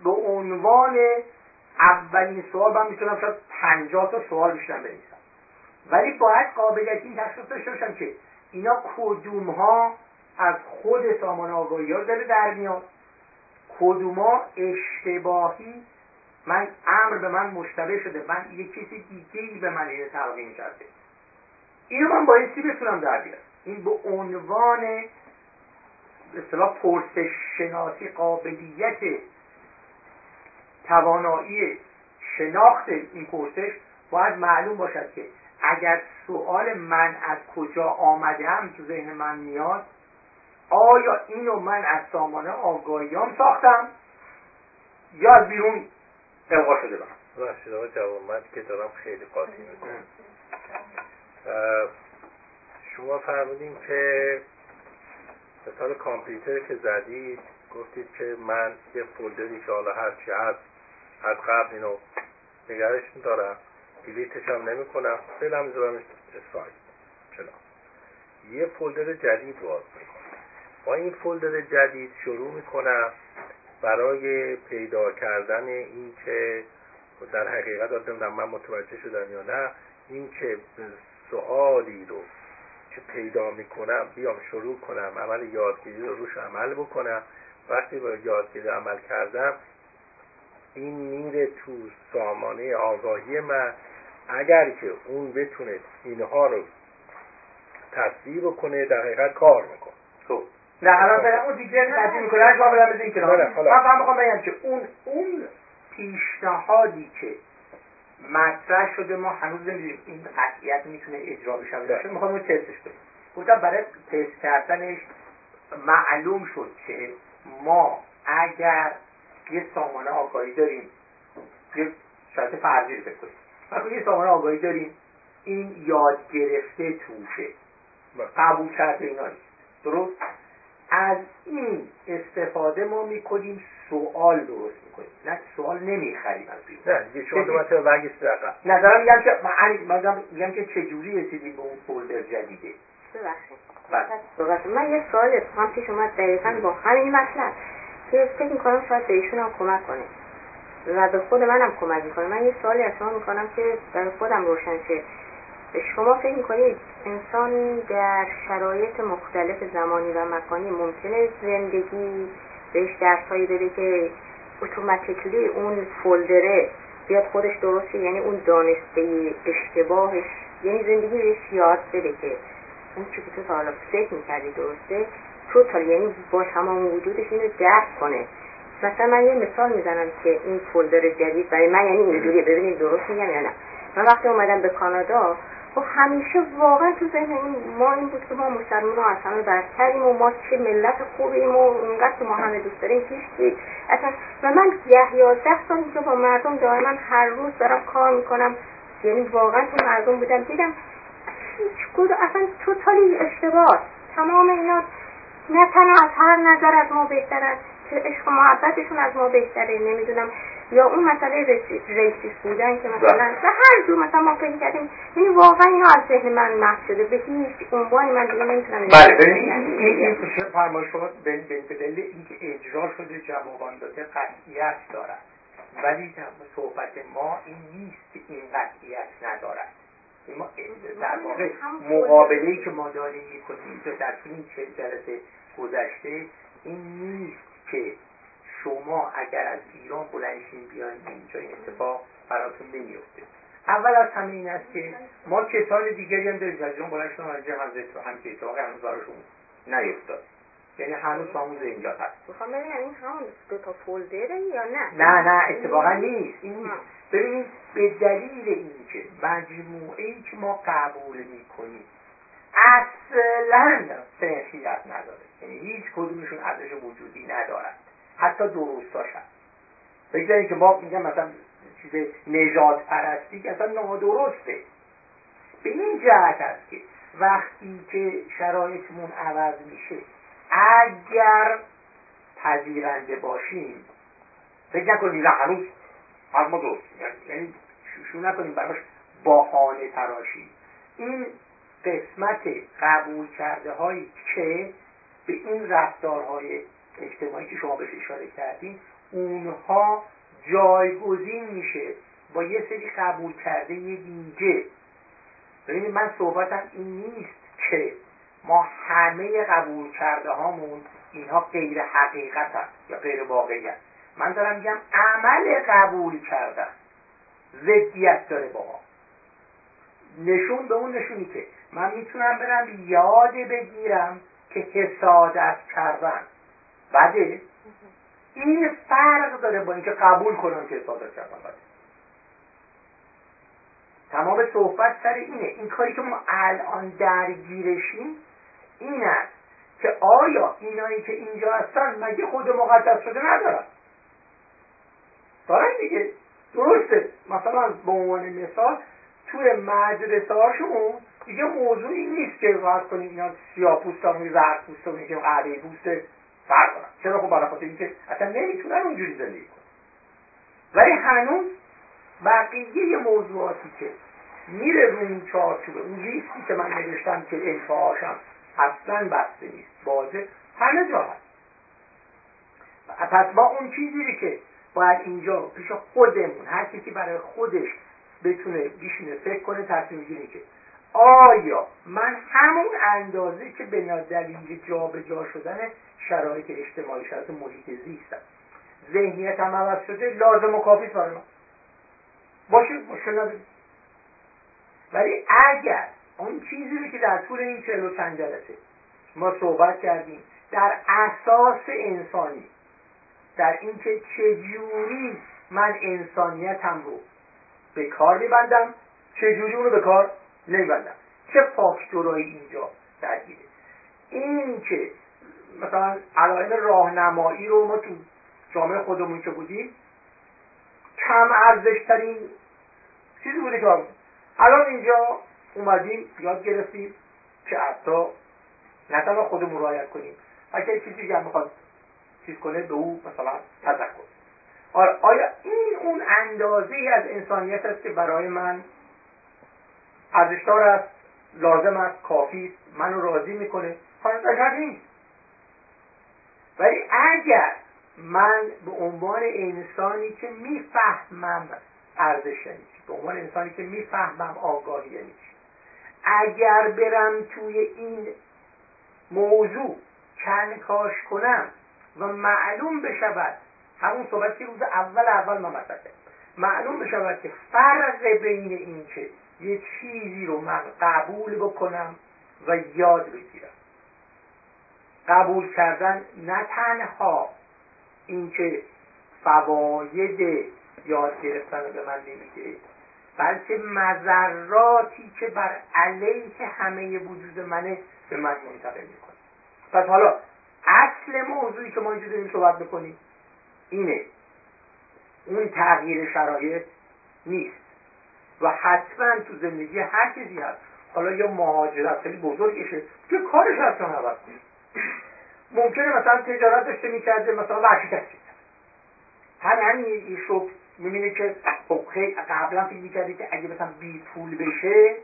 به عنوان اولین سوال من می‌تونم شاید پنجاه تا سوال بیشتر بنویسم. ولی باید قابلیت این تشخیص داشته باشم که اینا کدوم ها از خود سامان آگاهی ها داره در میاد. کدوم ها اشتباهی؟ من امر به من مشتبه شده. من یه کسی دیگه ای به من اینه تلقین کرده. اینو من بایستی بتونم در بیارم. این به عنوان اصطلاح پرسش شناسی قابلیت توانایی شناخت این پرسش باید معلوم باشد که اگر سوال من از کجا آمده هم تو ذهن من میاد آیا اینو من از سامانه آگاهیام ساختم؟ یا از بیرون القا شده بهم ببخشید آقا جوان من که دارم خیلی قاطی می‌کنم. شما فرمودین که مثال کامپیوتر که زدید گفتید که من یه فولدری که حالا هرچی هست از قبل اینو نگرش دارم دیلیتش هم نمی کنم فعلا میذارمش اسفاید چلا یه فولدر جدید باز می‌کنم. با این فولدر جدید شروع می‌کنم برای پیدا کردن این که در حقیقت آدم من متوجه شدم یا نه این که سوالی رو که پیدا می‌کنم بیام شروع کنم عمل یادگیری رو روش عمل بکنم. وقتی با یادگیری عمل کردم این میره تو سامانه آگاهی من. اگر که اون بتونه اینها رو تصویر کنه در حقیقت کار می‌کنه. خب. نه الان برای اون دیگه تصویر می‌کنه شما بدم بزنین کنار من فهم می‌خوام بگم که اون اون پیشنهادی که مطرح شده ما هنوز نمی‌دونیم این قطعیت می‌تونه اجرا بشه بله. می‌خوام اون تستش کنیم. گفتم برای تست کردنش معلوم شد که ما اگر یه سامانه آگاهی داریم یه شرط فرضی رو بکنیم. یه سامانه آگاهی داریم این یاد گرفته توشه. بله. قبول کرده اینا درست؟ از این استفاده ما می‌کنیم سوال درست می‌کنیم. نه سوال نمی‌خریم از بیرون. نه دیگه شما دو مرتبه برگشت نظرم میگم که من میگم که چجوری رسیدیم به اون فولدر جدیده. ببخشید. من یه سوال هم پیش اومد دقیقا با همین مطلب که فکر می‌کنم شاید به ایشون هم کمک کنه و به خود منم کمک می‌کنه. من یه سوالی از شما می‌کنم که برای خودم روشن شه. شما فکر می‌کنید انسان در شرایط مختلف زمانی و مکانی ممکنه زندگی بهش درسهایی بده که اتوماتیکلی اون فولدره بیاد خودش درسته یعنی اون دانسته اشتباهش یعنی زندگی بهش یاد بده که اون چی که تو تا حالا فکر می‌کردی درسته توتال یعنی با تمام وجودش اینو درک کنه. مثلا من یه مثال می‌زنم که این فولدر جدید برای من یعنی اینجوریه. ببینید درست میگم یا نه. من وقتی اومدم به کانادا خب همیشه واقعا تو ذهن این ما این بود که ما مسلمان ها از همه برتریم و ما چه ملت خوبیم و اونقدر که ما همه دوست داریم. هیچ اصلا و من ده یازده سال اینجا با مردم دائما هر روز دارم کار می‌کنم. یعنی واقعا تو مردم بودم. دیدم هیچ اصلا توتالی اشتباه. تمام اینا نه تنها از هر نظر از ما بهترن که عشق و محبتشون از ما بهتره. نمی‌دونم. یا اون مسئله ریسیس بودن که مثلا بله. به هر جور مثلا ما فکر کردیم یعنی واقعا اینو از ذهن من محو شده. به هیچ عنوانی من دیگه نمی‌تونم بله. این فرمایش شما به دلیل اینکه اجرا شده جوابان داده قطعیت دارد ولی صحبت ما این نیست که این قطعیت ندارد ما در واقع مقابله که ما داریم می‌کنیم در طول این چه جلسه گذشته این نیست که شما اگر از ایران بلنشین بیاین اینجا این اتفاق براتون نمیفته. اول از همه این است که ما کسان دیگری هم داریم. از ایران بلند شدن اینجا هم هم اتفاق هنوز براشون نیفتاد. یعنی هنوز همون اینجا هست. می‌خوام ببینم این همون دو تا فولدره یا نه؟ نه نه اتفاقا نیست. این نیست. ببینید به دلیل اینکه مجموعه ای که ما قبول می‌کنیم اصلا سنخیت نداره. یعنی هیچ کدومشون ارزش وجودی ندارد حتی درستاش هست بگذارید که ما میگم مثلا چیز نجات پرستی که اصلا نادرسته به این جهت است که وقتی که شرایطمون عوض میشه اگر پذیرنده باشیم فکر نکنیم نه هنوز از ما درست. یعنی شو نکنیم براش باهانه تراشی. این قسمت قبول کرده هایی که به این رفتارهای اجتماعی که شما بهش اشاره کردین اونها جایگزین میشه با یه سری قبول کرده دیگه ببینید من صحبتم این نیست که ما همه قبول کرده هامون اینها غیر حقیقت هست یا غیر واقعی هست من دارم میگم عمل قبول کردن ضدیت داره با ما. نشون به اون نشونی که من می‌تونم برم یاد بگیرم که حسادت کردن. بده این فرق داره با اینکه قبول کنم که حسادت کردن بده تمام صحبت سر اینه. این کاری که ما الان درگیرشیم این است که آیا اینایی که اینجا هستن مگه خود مقدس شده ندارن؟ دارن دیگه. درسته. مثلا به عنوان مثال توی مدرسه هاشون دیگه موضوعی نیست که فرض کنیم اینا سیاه پوست هم زرد پوست هم که قهوه پوست فرق کنن چرا خب برای خاطر اینکه اصلا نمی‌تونن اونجوری زندگی کنن. ولی هنوز بقیه موضوعاتی که میره رو این چارچوبه اون لیستی که من نوشتم که انتهاشم اصلا بسته نیست بازه همه جا هست. پس با اون چیزی که باید اینجا پیش خودمون هر کسی برای خودش بتونه بیشونه فکر کنه تصمیم گیری که آیا من همون اندازه که به دلیل جا به جا شدن شرایط اجتماعی شرایط محیط زیستم. ذهنیتم عوض شده لازم و کافی برای من باشه مشکل ولی اگر اون چیزی رو که در طول این چهل و چند جلسه ما صحبت کردیم در اساس انسانی در اینکه چجوری من انسانیتم رو به کار میبندم چجوری اونو به کار نمیبندم چه فاکتورایی اینجا درگیره. این که مثلا علائم راهنمایی رو ما تو جامعه خودمون که بودیم کم ارزش ترین چیزی بوده که الان اینجا اومدیم یاد گرفتیم که حتی نه تنها خودمون رعایت کنیم اگر کسی دیگه می‌خواد چیز کنه به او مثلا تذکر. آره آیا این اون اندازه ای از انسانیت است که برای من ارزشدار است لازم است کافی است منو راضی می‌کنه؟ حالا نیست. ولی اگر من به عنوان انسانی که می‌فهمم ارزش یعنی به عنوان انسانی که می‌فهمم آگاهی یعنی اگر برم توی این موضوع کنکاش کنم و معلوم بشود همون صحبت که روز اول اول من مطرح معلوم بشود که فرق بین این که یه چیزی رو من قبول بکنم و یاد بگیرم. قبول کردن نه تنها اینکه فواید یاد گرفتن رو به من نمیده بلکه مذراتی که بر علیه همه وجود منه به من منتقل می‌کنه. پس حالا اصل موضوعی که ما اینجا داریم صحبت بکنیم اینه اون تغییر شرایط نیست و حتما تو زندگی هر کسی هست. حالا یا مهاجرت خیلی بزرگشه که کارش اصلا عوض ممکنه مثلا تجارت داشته می‌کرده مثلا ورشکست همه همین این شب می‌بینه که خب قبلا فکر می‌کرده که اگه مثلا بی پول بشه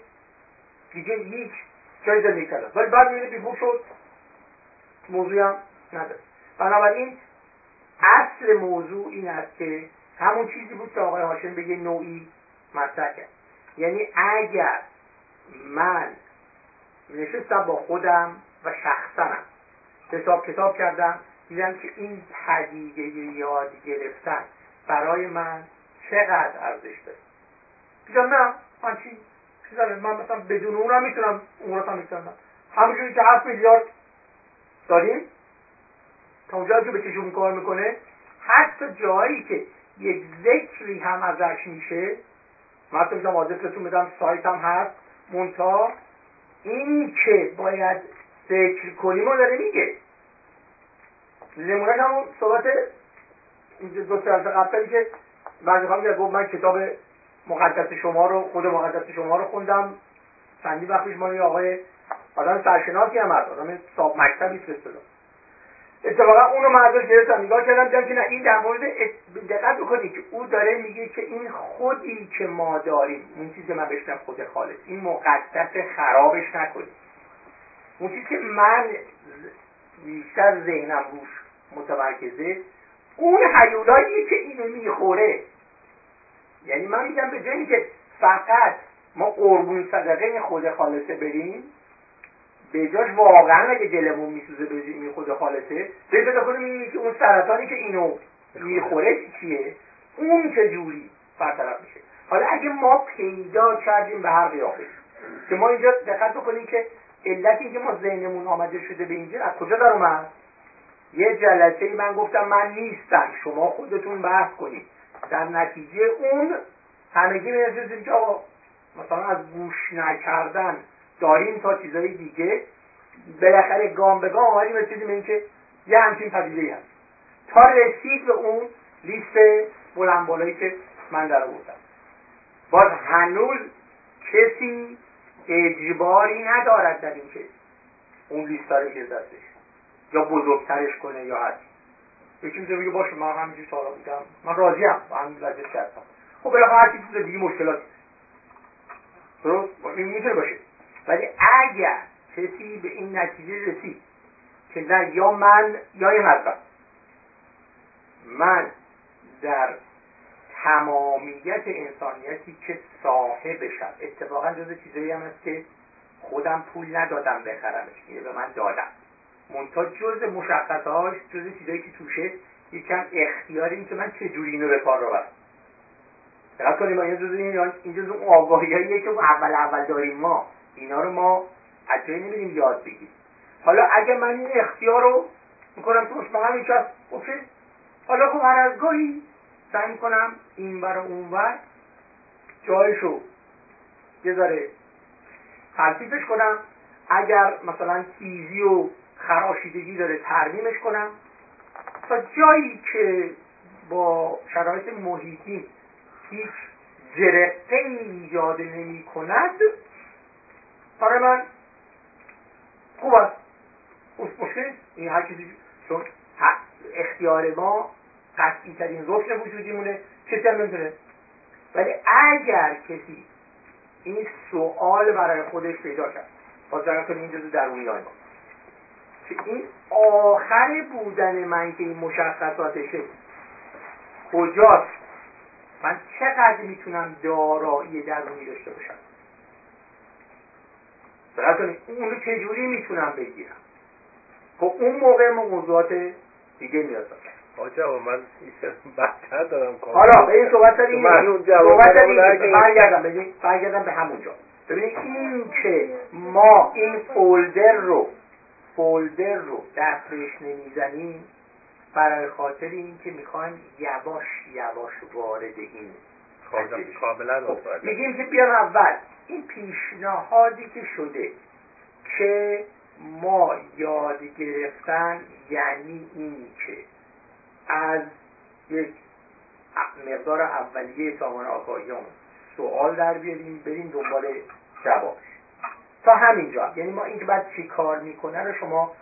دیگه هیچ جای زندگی ولی بعد می‌بینه بی پول شد موضوعی هم نداره. بنابراین اصل موضوع این است که همون چیزی بود که آقای هاشم به یه نوعی مطرح کرد. یعنی اگر من نشستم با خودم و شخصنم حساب کتاب کردم دیدم که این پدیده یاد گرفتن برای من چقدر ارزش داره. دیدم نه من چی؟ من مثلا بدون اون هم می‌تونم امورات هم می‌تونم همونجوری که هفت میلیارد داریم تا اونجا که به چشون کار می‌کنه حتی جایی که یک ذکری هم ازش میشه من حتی می‌تونم آدرستون بدم سایت هم هست مونتا. این که باید ذکر کنیم و داره میگه. نمونهش همون صحبت دو سه قبلی که بعضی خواهم گفت من کتاب مقدس شما رو خود مقدس شما رو خوندم. چندی وقت پیش ما یه آقای آدم سرشناسی هم هست آدم صاحب مکتبی است اتفاقا اونو من ازش گرفتم نگاه کردم دیدم که نه این در مورد دقت بکنید که او داره میگه که این خودی که ما داریم اون چیزی من بشنم خود خالص این مقدس خرابش نکنید. اون چیزی که من بیشتر ذهنم روش متمرکزه. اون حیولاییه که اینو می‌خوره یعنی من میگم به جایی که فقط ما قربون صدقه خود خالصه بریم به جاش واقعا اگه دلمون میسوزه به خود خالصه به بده خودم که اون سرطانی که اینو می‌خوره چیه؟ اون چه جوری برطرف میشه؟ حالا اگه ما پیدا کردیم به هر قیافه که ما اینجا دقت بکنیم که علتی که ما ذهنمون آمده شده به اینجا از کجا در اومد؟ یه جلسه ای من گفتم من نیستم شما خودتون بحث کنید. در نتیجه اون همگی می‌رسید که آقا مثلا از گوش نکردن داریم تا چیزای دیگه. بالاخره گام به گام آمدیم رسیدیم به اینکه یه همچین پدیده هست. تا رسید به اون لیست بلند بالایی که من در آوردم. باز هنوز کسی اجباری ندارد در اینکه اون لیست رو دستش. یا بزرگترش کنه یا هر یکی می‌تونه بگه باشه من همینجوری سوالا میگم من راضیم با همین وضعیت کردم خب بالاخره هر چیز دیگه مشکلات درست؟ می‌تونه باشه. ولی اگر کسی به این نتیجه رسید که نه یا من یا این حضرت من در تمامیت انسانیتی که صاحبشم اتفاقا جز چیزایی هم هست که خودم پول ندادم بخرمش. اینه به من دادم منتها جز مشخصهاش جز چیزایی که توشه یکم اختیاری این که من چجوری اینو به کار رو برم دقت کنیم این جز این این جز اون آگاهیاییه که اول اول داریم ما. اینا رو ما از جایی نمیدیم یاد بگیریم. حالا اگه من این اختیار رو می‌کنم تو من همین اوکی حالا خب هر از گاهی سعی می‌کنم این بر اون بر جایشو یه ذره کنم. اگر مثلا تیزی و خراشیدگی داره ترمیمش کنم. تا جایی که با شرایط محیطی هیچ جرقه ایجاد نمی کند برای من خوب است. مشکل این هر چیزی چون اختیار ما قطعی ترین رکن وجودیمونه کسی هم نمی‌تونه ولی اگر کسی این سوال برای خودش پیدا کرد باز جرم کنی این درونی های ما. که این آخر بودن من که این مشخصاتشه کجاست؟ من چقدر می‌تونم دارایی درونی داشته باشم؟ دقت کنید اون رو چجوری می‌تونم بگیرم؟ خب اون موقع موضوعات دیگه میاد آجا من بدتر دارم کار. حالا به این صحبت داریم صحبت داریم برگردم. ببین برگردم به همونجا ببینید این که ما این فولدر رو فولدر رو دستش نمی‌زنیم برای خاطر اینکه می‌خوایم یواش یواش وارد این کاملا میگیم که بیام اول. این پیشنهادی که شده که ما یاد گرفتن یعنی این که از یک مقدار اولیه سامان آگاهیان سوال در بیاریم بریم دنبال جوابش. تا همینجا. یعنی ما اینکه بعد چی کار می‌کنه رو شما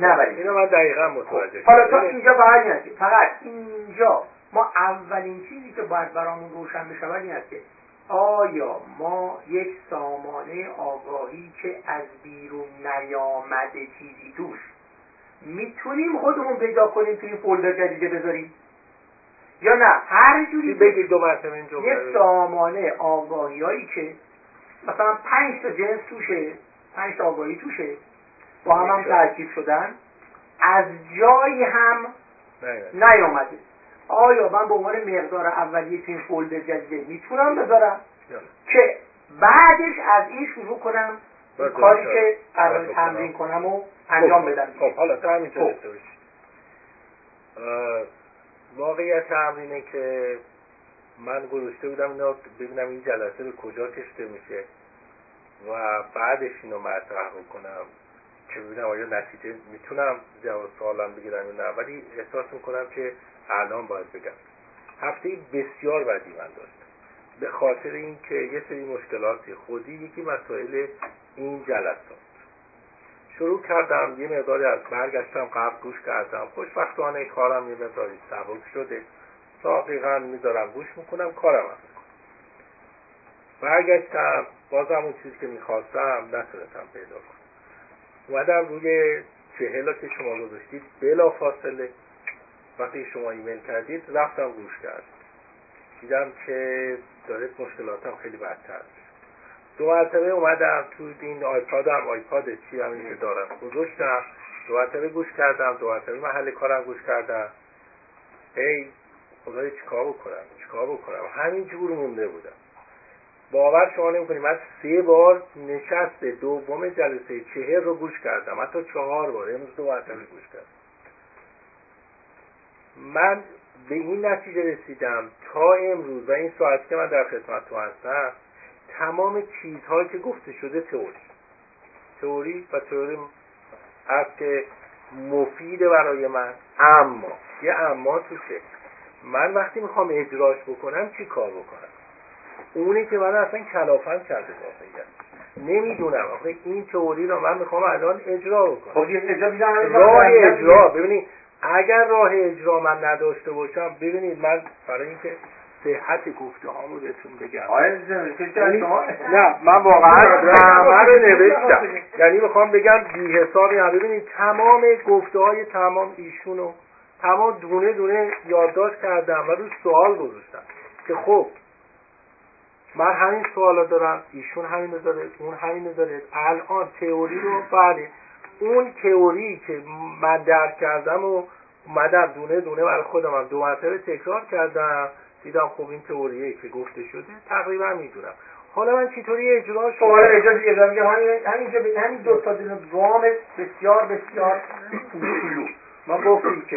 نبرید. اینو من دقیقا متوجه حالا تا اینجا فقط فقط اینجا. ما اولین چیزی که باید برامون روشن بشود این است که آیا ما یک سامانه آگاهی که از بیرون نیامده چیزی توش می‌تونیم خودمون پیدا کنیم توی این فولدر جدیده بذاریم. یا نه هر جوری بگید دو مرتبه این یک سامانه آگاهی هایی که مثلا پنج تا جنس توشه پنج تا آگاهی توشه با هم هم ترکیب شدن از جایی هم نیامده. آیا من به عنوان مقدار اولیه تو این فولدر جدیده می‌تونم بذارم؟ که بعدش از این شروع کنم کاری که قرار تمرین کنم. و انجام خب، بدم. خب حالا تا همینجا خب. واقعیت تمرینه که من گذاشته بودم اینا ببینم این جلسه به کجا کشته میشه و بعدش اینو مطرح بکنم که ببینم آیا نتیجه می‌تونم جواب سوالم بگیرم یا نه. ولی احساس می‌کنم که الان باید بگم. هفته بسیار بدی من داشتم. به خاطر اینکه یه سری مشکلاتی خودی یکی مسائل این جلسات شروع کردم یه مقداری از برگشتم قبل گوش کردم. خوشبختانه کارم یه مقداری سبک شده. دقیقا می‌ذارم گوش می‌کنم کارم هم برگشتم باز همون چیزی که می‌خواستم نتونستم پیدا کنم. اومدم روی چهلا که شما گذاشتید بلا فاصله. وقتی شما ایمیل کردید رفتم گوش کرد دیدم که داره مشکلاتم خیلی بدتر دو مرتبه اومدم تو این آیپادم. آیپاد چی هم که دارم. گذاشتم. دو مرتبه گوش کردم. دو مرتبه محل کارم گوش کردم. ای خدای چیکار بکنم؟ چیکار بکنم؟ همین جور مونده بودم. باور شما نمی‌کنید من سه بار نشست دوم جلسه چهر رو گوش کردم. حتی چهار بار. امروز دو مرتبه گوش کردم. من به این نتیجه رسیدم تا امروز و این ساعتی که من در خدمت تو هستم تمام چیزهایی که گفته شده تئوری. تئوری و تئوری هست که مفید برای من اما یه اما توشه. من وقتی می‌خوام اجراش بکنم چی کار بکنم؟ اونی که من اصلا کلافم کرده واقعیت نمی‌دونم. آخه این تئوری رو من می‌خوام الان اجرا بکنم. خب راه اجرا. ببینید اگر راه اجرا من نداشته باشم ببینید من برای اینکه صحت گفته رو بهتون بگم یعنی نه من واقعا همه رو نوشتم یعنی می‌خوام بگم بی حسابی هم. ببینید تمام گفته های تمام ایشونو تمام دونه دونه یادداشت کردم و روی سوال گذاشتم که خب من همین سوالا دارم ایشون همینو داره اون همینو داره. الان تئوری رو بله. اون تئوری که من درک کردم و اومدم دونه دونه برای خودم هم دو مرتبه تکرار کردم. دیدم خب این تئوریه که گفته شده تقریبا می‌دونم. حالا من چطوری اجرا شد؟ حالا اجازه اجازه میگم همینجا به همین دو تا گام بسیار بسیار اصولو ما گفتیم که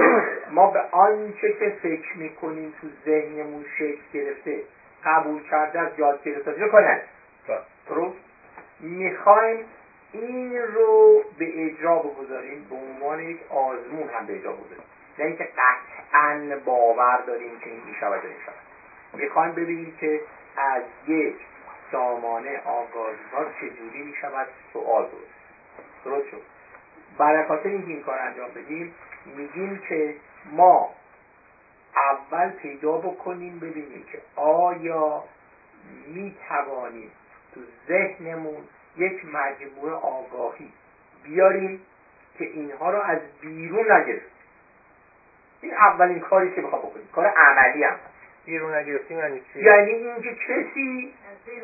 ما به آنچه که فکر می‌کنیم تو ذهنمون شکل گرفته قبول کرده از یاد گرفته. کنن درست؟ می‌خوایم این رو به اجرا بگذاریم به عنوان یک آزمون هم به اجرا بگذاریم. نه اینکه قطعا باور داریم که این می‌شود و نشود می‌خوایم ببینیم که از یک سامانه آگاهی ها چجوری می‌شود سوال درست درست شد برای خاطر اینکه این کار انجام بدیم میگیم که ما اول پیدا بکنیم ببینیم که آیا می‌توانیم تو ذهنمون یک مجموعه آگاهی بیاریم که اینها رو از بیرون نگرفتیم این اولین کاری که بخوام بکنیم کار عملی هم. بیرون نگرفتیم یعنی چی؟ یعنی اینکه کسی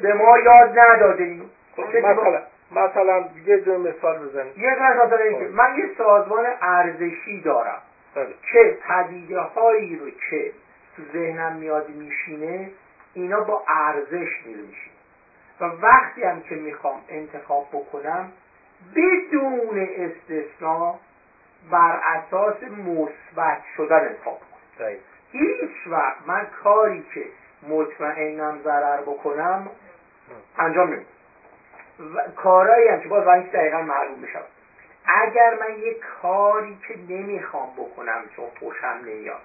به ما یاد نداده. خب مثلا. مثلا یه دو مثال بزنید یه مثلا اینکه خب. من یه سازمان ارزشی دارم. بله. که پدیده هایی رو که تو ذهنم میاد میشینه اینا با ارزش میره میشینه و وقتی هم که می‌خوام انتخاب بکنم بدون استثنا بر اساس مثبت شدن انتخاب بکنم هیچ وقت من کاری که مطمئنم ضرر بکنم انجام نمیدم. کارهایی هم که باز باید دقیقا معلوم بشم اگر من یک کاری که نمی‌خوام بکنم چون خوشم نمیاد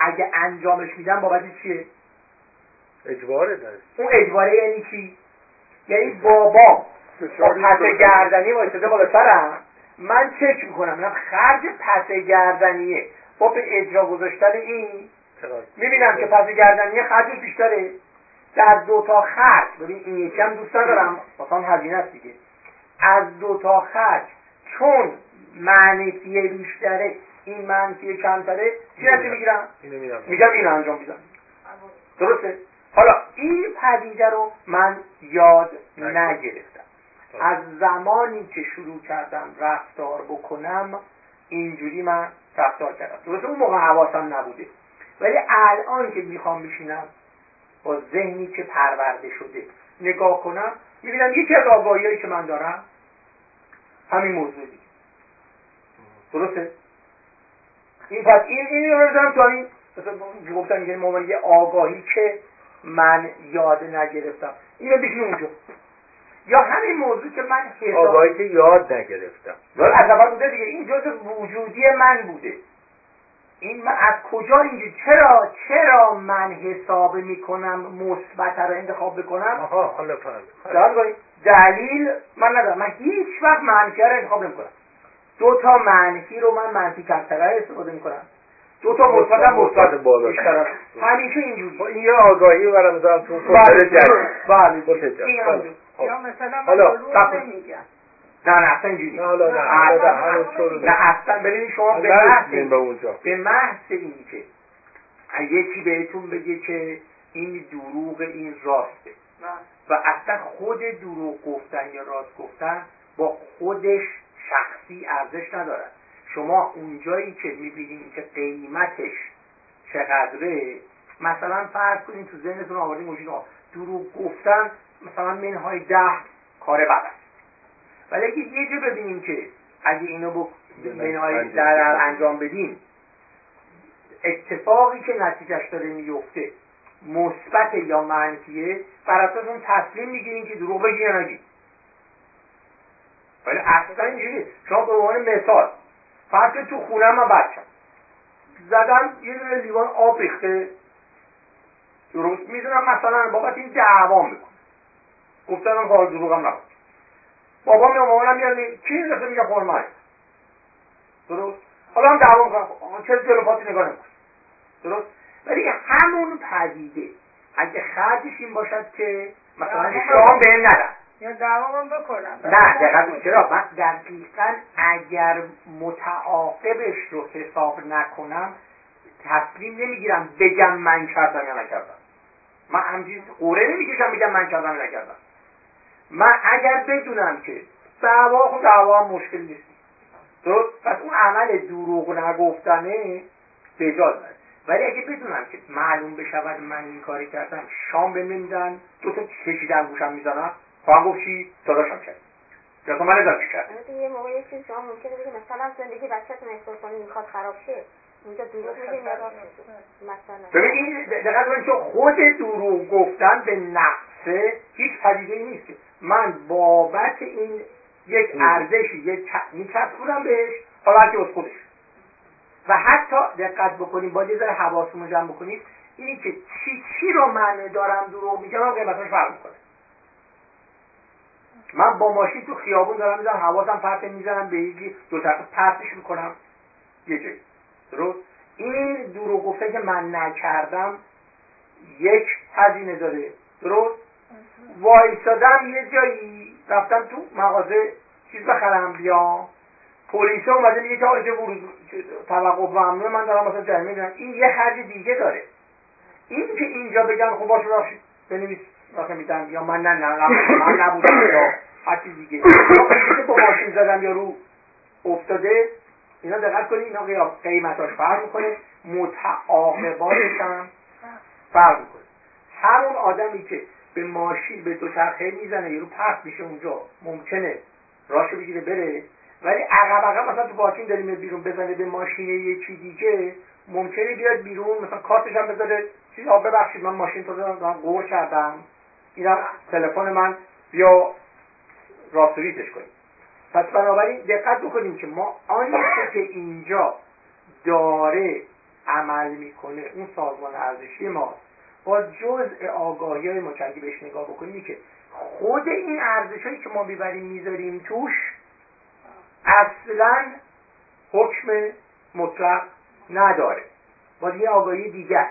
اگه انجامش میدم بابت چیه؟ اجباره داره. اون اجباره یعنی چی؟ یعنی بابا با پس گردنی وایساده بالا سرم. من چک می‌کنم. من خرج پس گردنیه. با به اجرا گذاشتن این. می‌بینم که پس گردنیه خرجش بیشتره. در دو تا خرج. ببین این یکی هم دوست ندارم. مثلا هزینه است دیگه. از دو تا خرج. چون منفی بیشتره این منفی کمتره چی نتیجه می‌گیرم؟ میگم این انجام میدم. درسته؟ حالا این پدیده رو من یاد نگرفتم. از زمانی که شروع کردم رفتار بکنم اینجوری من رفتار کردم. درسته اون موقع حواسم نبوده. ولی الان که می‌خوام بشینم با ذهنی که پرورده شده نگاه کنم می‌بینم یکی از آگاهی که من دارم همین موضوع دیگه. درسته؟ این پس این این رو بزنم تا این مثلا گفتم میگه یه آگاهی که من یاد نگرفتم. اینو بشین اونجا. یا همین موضوع که من حساب آگاهی که یاد نگرفتم. از اول بوده دیگه. این جز وجودی من بوده. این من از کجا اینجا چرا چرا من حساب می‌کنم مثبت رو انتخاب بکنم؟ آها حالا فهمید دلیل من ندارم. من هیچ وقت منفی رو انتخاب نمی‌کنم. دو تا منفی رو من منفی کمتر استفاده می‌کنم. دو تا مثبت هم مثبت بالا همیشه اینجوری خب این یه آگاهی برام مثلا تو بله بله خب. یا مثلا من نمیگم. نه نه اصلا اینجوری. نه حالا نه حالا نه اصلا ببینید شما به محض به محض این که یکی بهتون بگه که این دروغ این راسته و اصلا خود دروغ گفتن یا راست گفتن با خودش شخصی ارزش ندارد شما اونجایی که می‌بینید که قیمتش چقدره مثلا فرض کنید تو ذهنتون آوردین موجود دروغ گفتن مثلا منهای ده کار بد است. ولی اگه یه جا ببینیم که اگه اینو با منهای در انجام بدیم اتفاقی که نتیجهش داره میفته مثبت یا منفیه بر اساس اون تصمیم می‌گیریم که دروغ بگی یا نگی ولی اصلا اینجوری شما به عنوان مثال فرض تو خونه من بچم زدن یه دونه لیوان آب ریخته. درست می‌دونم مثلا بابت این دعوام می‌کنه. گفتنم حال دروغم نبود. بابا می مامانم میاد کی دفعه میگه خورمای درست. حالا هم دعوا می‌کنم. چه جلو پاتی نگاه نمی‌کنه درست. ولی همون پدیده. اگه خرجش این باشد که مثلا شام به ندن. یا دعوام بکنم. نه چرا؟ من دقیقا اگر متعاقبش رو حساب نکنم تصمیم نمی‌گیرم بگم من کردم یا نکردم. من همجوری قوره نمی‌کشم بگم من کردم یا نکردم. من اگر بدونم که دعوا خب دعوا مشکل نیست. درست؟ پس اون عمل دروغ نگفتنه به داره ولی اگه بدونم که معلوم بشود من این کاری کردم شام به میدن دو تا کشیدن گوشم می‌زنم خواهم گفت چی؟ داداشم کرد. یا تو من چی کرد؟ یه موقع یه چیز شما ممکنه بگی مثلا زندگی بچه‌تون کنید می‌خواد خراب شه. ببین این دقیقاً چون خود دروغ گفتن به نفسه هیچ پدیده نیست که. من بابت این یک ارزشی یک میچسبونم بهش حالا که از خودش. و حتی دقت بکنیم با یه ذره حواسمون جمع بکنید اینی که چی چی رو من دارم دروغ میگم قیمتش فرق می‌کنه. من با ماشین تو خیابون دارم می‌زنم حواسم پرت می‌زنم به یکی دو طرف پرتش می‌کنم. یه جایی. درست؟ این دروغ گفته که من نکردم یک هزینه داره. درست؟ وایستادم یه جایی رفتم تو مغازه چیز بخرم بیام. پلیس اومده میگه که اینجا ورود توقف ممنوع من دارم مثلا جریمه میدم این یه خرج دیگه داره. این که اینجا بگم خب باشه ببخشید بنویس. مثلا میدم یا من نه نه من نبودم یا هر چیز دیگه که با ماشین زدم یا رو افتاده اینا دقت کنید اینا قیمتاش فرق می‌کنه. متعاقباتش هم فرق می‌کنه. همون آدمی که به ماشین به دو چرخه می‌زنه یه رو پرت میشه اونجا. ممکنه راشو بگیره بره. ولی عقب عقب مثلا تو پارکینگ داریم بیرون بزنه به ماشین یکی دیگه ممکنه بیاد بیرون مثلا کارتش هم بذاره. چیز آب ببخشید من ماشین تو دارم قور کردم. اینا تلفن من بیا راستوریتش کنیم. پس بنابراین دقت بکنیم که ما آنچه که اینجا داره عمل می‌کنه اون سازمان ارزشی ما با جزء آگاهی های که بهش نگاه بکنیم که خود این ارزش که ما می‌بریم می‌ذاریم توش اصلا حکم مطلق نداره. با یه آگاهی دیگر.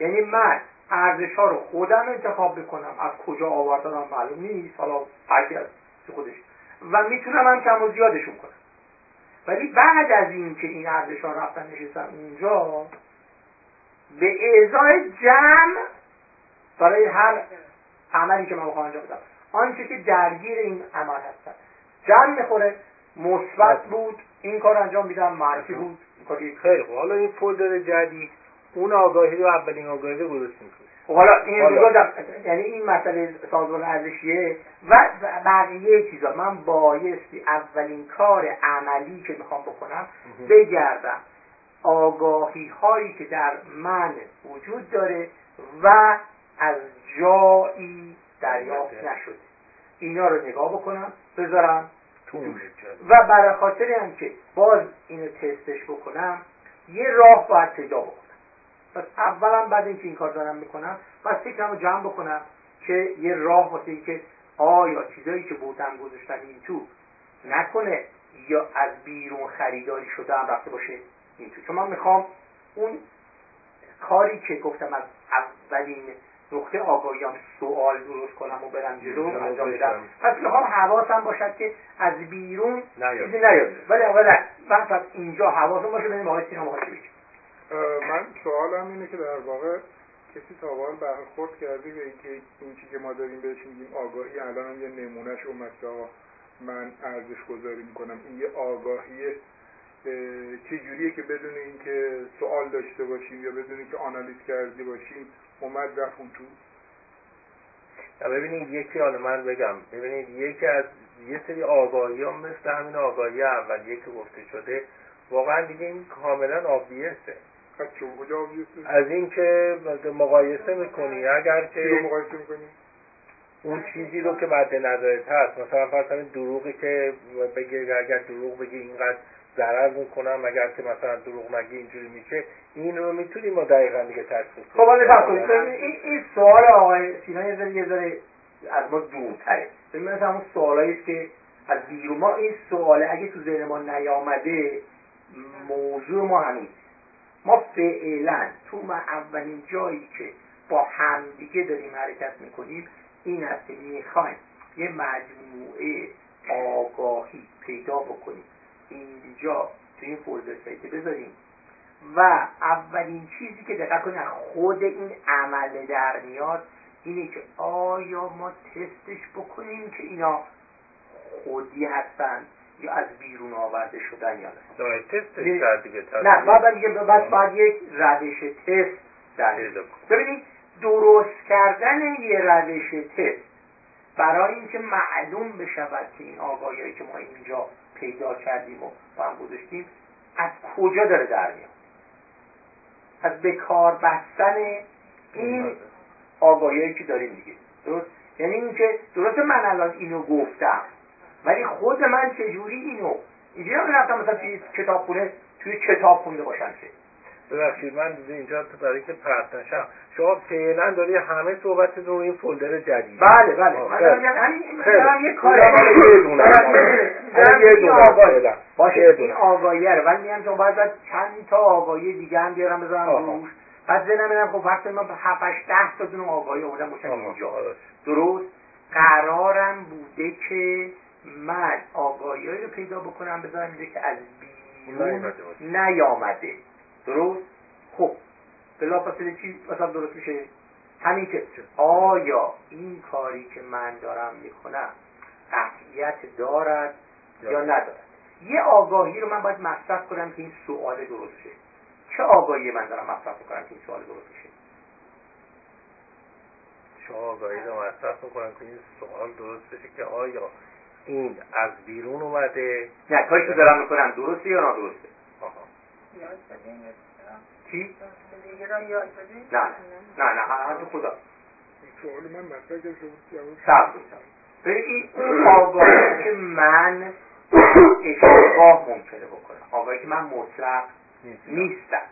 یعنی من ارزش ها رو خودم انتخاب بکنم. از کجا آوردنم معلوم نیست. حالا هرکی از خودش. و می‌تونم هم کم و زیادشون کنم. ولی بعد از این که این ارزش ها رفتن نشستن اونجا به اعضای جمع برای هر عملی که من بخوام انجام بدم. آنچه که درگیر این عمل هستن. جمع می‌خوره مثبت بود این کار انجام میدم منفی بود خیلی خب حالا این فولدر جدید. اون آگاهی رو اولین آگاهی رو گذاشتیم خب حالا این یعنی این مسئله سازمان ارزشیه و بقیه چیزا. من بایستی اولین کار عملی که می‌خوام بکنم بگردم. آگاهی هایی که در من وجود داره و از جایی دریافت نشده. اینا رو نگاه بکنم بذارم و برای خاطر هم که باز اینو تستش بکنم یه راه باید پیدا بکنم. پس اولم بعد اینکه این کار دارم می‌کنم پس فکرم رو جمع بکنم که یه راه واسه این که آیا چیزایی که بودم گذاشتن این تو نکنه یا از بیرون خریداری شده هم رفته باشه این تو. چون من می‌خوام اون کاری که گفتم از اولین نقطه آگاهیم سوال درست کنم و برم جلو انجام بدم پس می‌خوام حواسم باشد که از بیرون چیزی نیاد. ولی اولا من پس اینجا حواسم باشه ببینیم آقای سینا من سوالم اینه که در واقع کسی تا حال برخورد کرده به اینکه این چی که ما داریم بهش میگیم آگاهی الان هم یه نمونهش اومد که من ارزش گذاری می‌کنم. این یه آگاهی چه جوریه که بدون اینکه سوال داشته باشیم یا بدون اینکه آنالیز کرده باشیم اومد رفت اون تو؟ ببینید یکی حالا من بگم ببینید یکی از یه سری آگاهی ها مثل همین آگاهی اولیه که گفته شده واقعا دیگه این کاملا آبیسته از کجا از اینکه مقایسه می‌کنی؟ اگر که مقایسه می‌کنی؟ اون چیزی رو که مد نظرت هست. مثلا فرض کنید دروغی که بگی اگر دروغ بگی اینقدر ضرر می‌کنم اگر که مثلا دروغ نگی اینجوری میشه این رو می‌تونیم ما دقیقا دیگه تشخیص خب حالا این این سوال آقای سینا یه ذره یه ذره از ما دورتره. ببین مثلا اون سوالایی که از بیرون ما این سواله اگه تو ذهن ما نیامده موضوع ما هنوز ما فعلا تو ما اولین جایی که با همدیگه داریم حرکت می‌کنیم این هست که می‌خوایم یه مجموعه آگاهی پیدا بکنیم. اینجا تو این فولدر سایت بذاریم. و اولین چیزی که دقت کنید خود این عمل در میاد اینه که آیا ما تستش بکنیم که اینا خودی هستن؟ یا از بیرون آورده شدن یا نه. تست دیگه نه بعد میگه بعد باید یک روش تست در ببینید درست کردن یه روش تست برای اینکه معلوم بشود که این آگاهی که ما اینجا پیدا کردیم و با هم گذاشتیم از کجا داره در میاد؟ از بکار بستن این آگاهی که داریم دیگه. درست؟ یعنی اینکه درست من الان اینو گفتم. ولی خود من چجوری اینو اینجوری هم رفتم مثلا توی کتاب خونه توی کتاب خونده باشم که. ببخشید من اینجا برای که پرت نشم شما فعلا داری همه صحبت رو این فولدر جدید. بله بله. من دارم یه کار دونه باشه. این آگاهیه رو. ولی میگم چون باید چند تا آگاهی دیگه هم بیارم بذارم روش. بعد زنم میرم خب فرض من 7 8 10 تا دونه آگاهی آوردم باشم اینجا. درست؟ قرارم بوده که من آگاهی رو پیدا بکنم بذارم اینجا که از بیرون نیامده. درست؟ خب بلافاصله چی مثلا درست میشه؟ همین که آیا این کاری که من دارم می‌کنم قطعیت دارد یا ندارد؟ یه آگاهی رو من باید مصرف کنم که این سوال درست شه. چه آگاهی من دارم مصرف کنم که این سوال درست شه؟ چه آگاهی رو مصرف می‌کنم که این سوال درست بشه که آیا این از بیرون اومده. نه کاری که دارم می‌کنم. درسته یا نادرسته؟ چی؟ نه نه. نه نه. تو خدا. صبر این آگاهی که من اشتباه ممکنه بکنم آگاهی که من مطلق نیستم.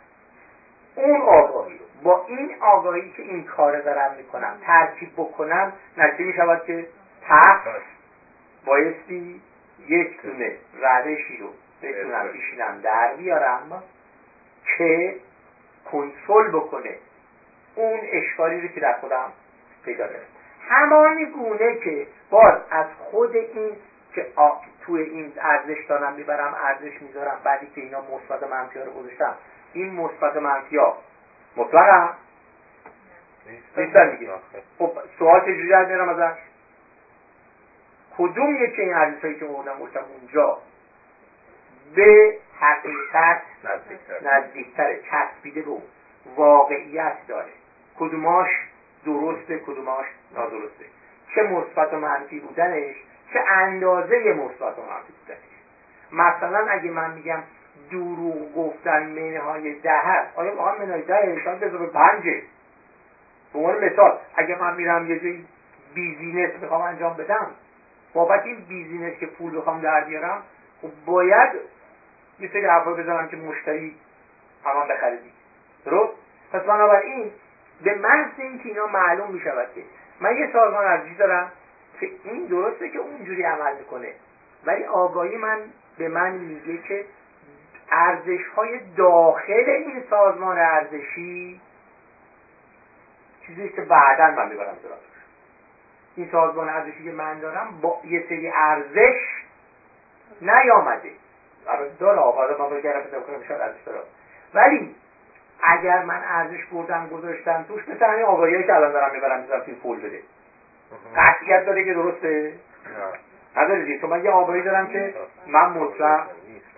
اون آگاهی رو با این آگاهی که این کار دارم می‌کنم ترکیب بکنم نتیجه می‌شود که پس بایستی یک دونه روشی رو بتونم ایشینم در بیارم که کنترل بکنه اون اشکالی رو که در خودم پیدا داره همان گونه که باز از خود این که توی این ارزش دارم می‌برم ارزش می‌ذارم بعدی که اینا مثبت منفی رو گذاشتم این مثبت منفی ها مطلق نیستن دیگه. خب سوال چجوری در میارم ازش؟ کدوم یکی این هایی که مردم گفتم اونجا به حقیقت نزدیکتره. چسبیده رو واقعیت داره. کدوماش درسته کدوماش نادرسته. چه مثبت و منفی بودنش چه اندازه مثبت و منفی بودنش. مثلا اگه من میگم دروغ گفتن منهای ده هست آیا واقعا منهای ده شاید به پنجه؟ به عنوان مثال اگه من میرم یه جایی business می‌خوام انجام بدم بابت این business که پول بخوام در بیارم خب باید یه سری حرفا بزنم که مشتری همان بخریدی. درست؟ پس بنابراین به محض اینکه اینا معلوم می شود که من یه سازمان ارزشی دارم که این درسته که اونجوری عمل می‌کنه ولی آگاهی من به من میگه که ارزش های داخل این سازمان ارزشی چیزی که بعدا من می‌برم دارم این سازمان ارزشی که من دارم با یه سری ارزش نیامده. البته داره آقا من گرم کنم شاید ارزش داره ولی اگر من ارزش بردم گذاشتم توش مثل همین آگاهی که الان دارم می‌برم می‌ذارم توی فولدره قطعیت داره که درسته؟ نداره چون من یه آگاهی دارم که من مطلق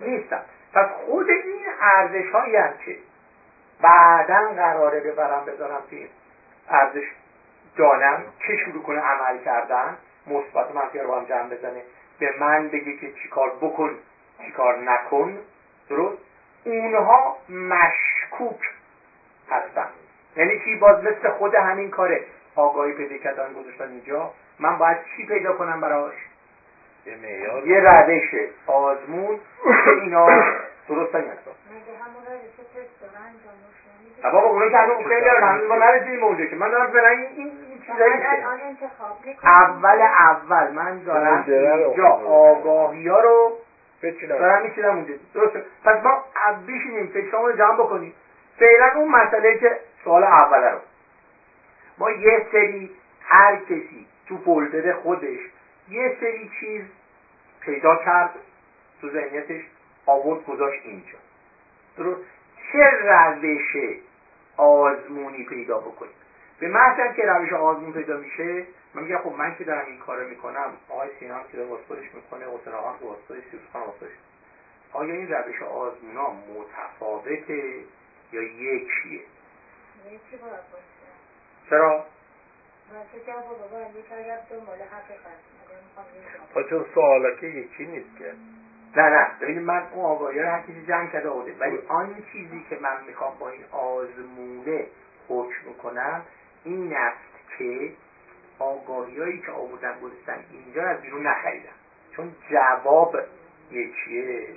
نیستم. پس خود این ارزش هایی هم که بعدا قراره ببرم بذارم توی ارزش دانم که شروع کنه عمل کردن مثبت منفی رو با هم جمع بزنه. به من بگه که چیکار بکن چیکار نکن. درست؟ اونها مشکوک هستن. یعنی چی؟ باز مثل خود همین کاره. آگاهی پیدا کردن گذاشتن اینجا. من باید چی پیدا کنم براش؟ یه روش آزمون که اینا درست مگه بابا اونا که هنوز خیلی هنوز ما نرسیدیم اونجا که. من دارم برای این این چیزایی اول اول من دارم اینجا آگاهی ها رو دارم میچینم اونجا. درسته. پس ما بشینیم فکرامون رو جمع بکنیم. فعلا اون مسئله که سوال اوله رو. ما یه سری هر کسی تو فولدر خودش یه سری چیز پیدا کرد تو ذهنیتش آورد گذاشت اینجا. درست. چه روش آزمونی پیدا بکنیم به محض که روش آزمون پیدا میشه من میگم خب من که دارم این کارو می‌کنم آقای سینا که داره واسطش می‌کنه حسین آقا که واسطش سیروس واسطش آیا این روش آزمون ها متفاوته یا یکیه؟ یکی چرا؟ چون سوالا که یکی نیست که. نه نه ببینید من اون آگاهی رو هر چیزی جمع کرده آورده ولی آن چیزی که من می‌خوام با این آزمونه حکم کنم این است که آگاهی که آوردن گذاشتن اینجا از بیرون نخریدم چون جواب یکیه.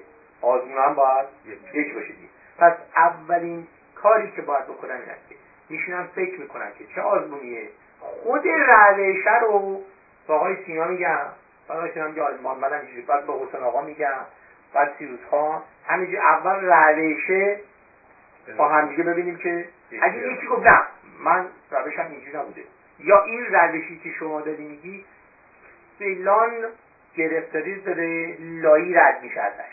آزمون هم باید یک باشه پس اولین کاری که باید بکنم این است که میشونم فکر می‌کنم که چه آزمونیه. خود روشه رو با آقای سینا میگم. آقای سینا میگه آلمان منم اینجوری بعد با حسن آقا میگم بعد سیروس ها همینجوری اول روشه با همدیگه ببینیم که اگه یکی گفت نه من روشم اینجوری نبوده. یا این روشی که شما داری میگی فلان گرفتاری داره لایی رد میشه ازش.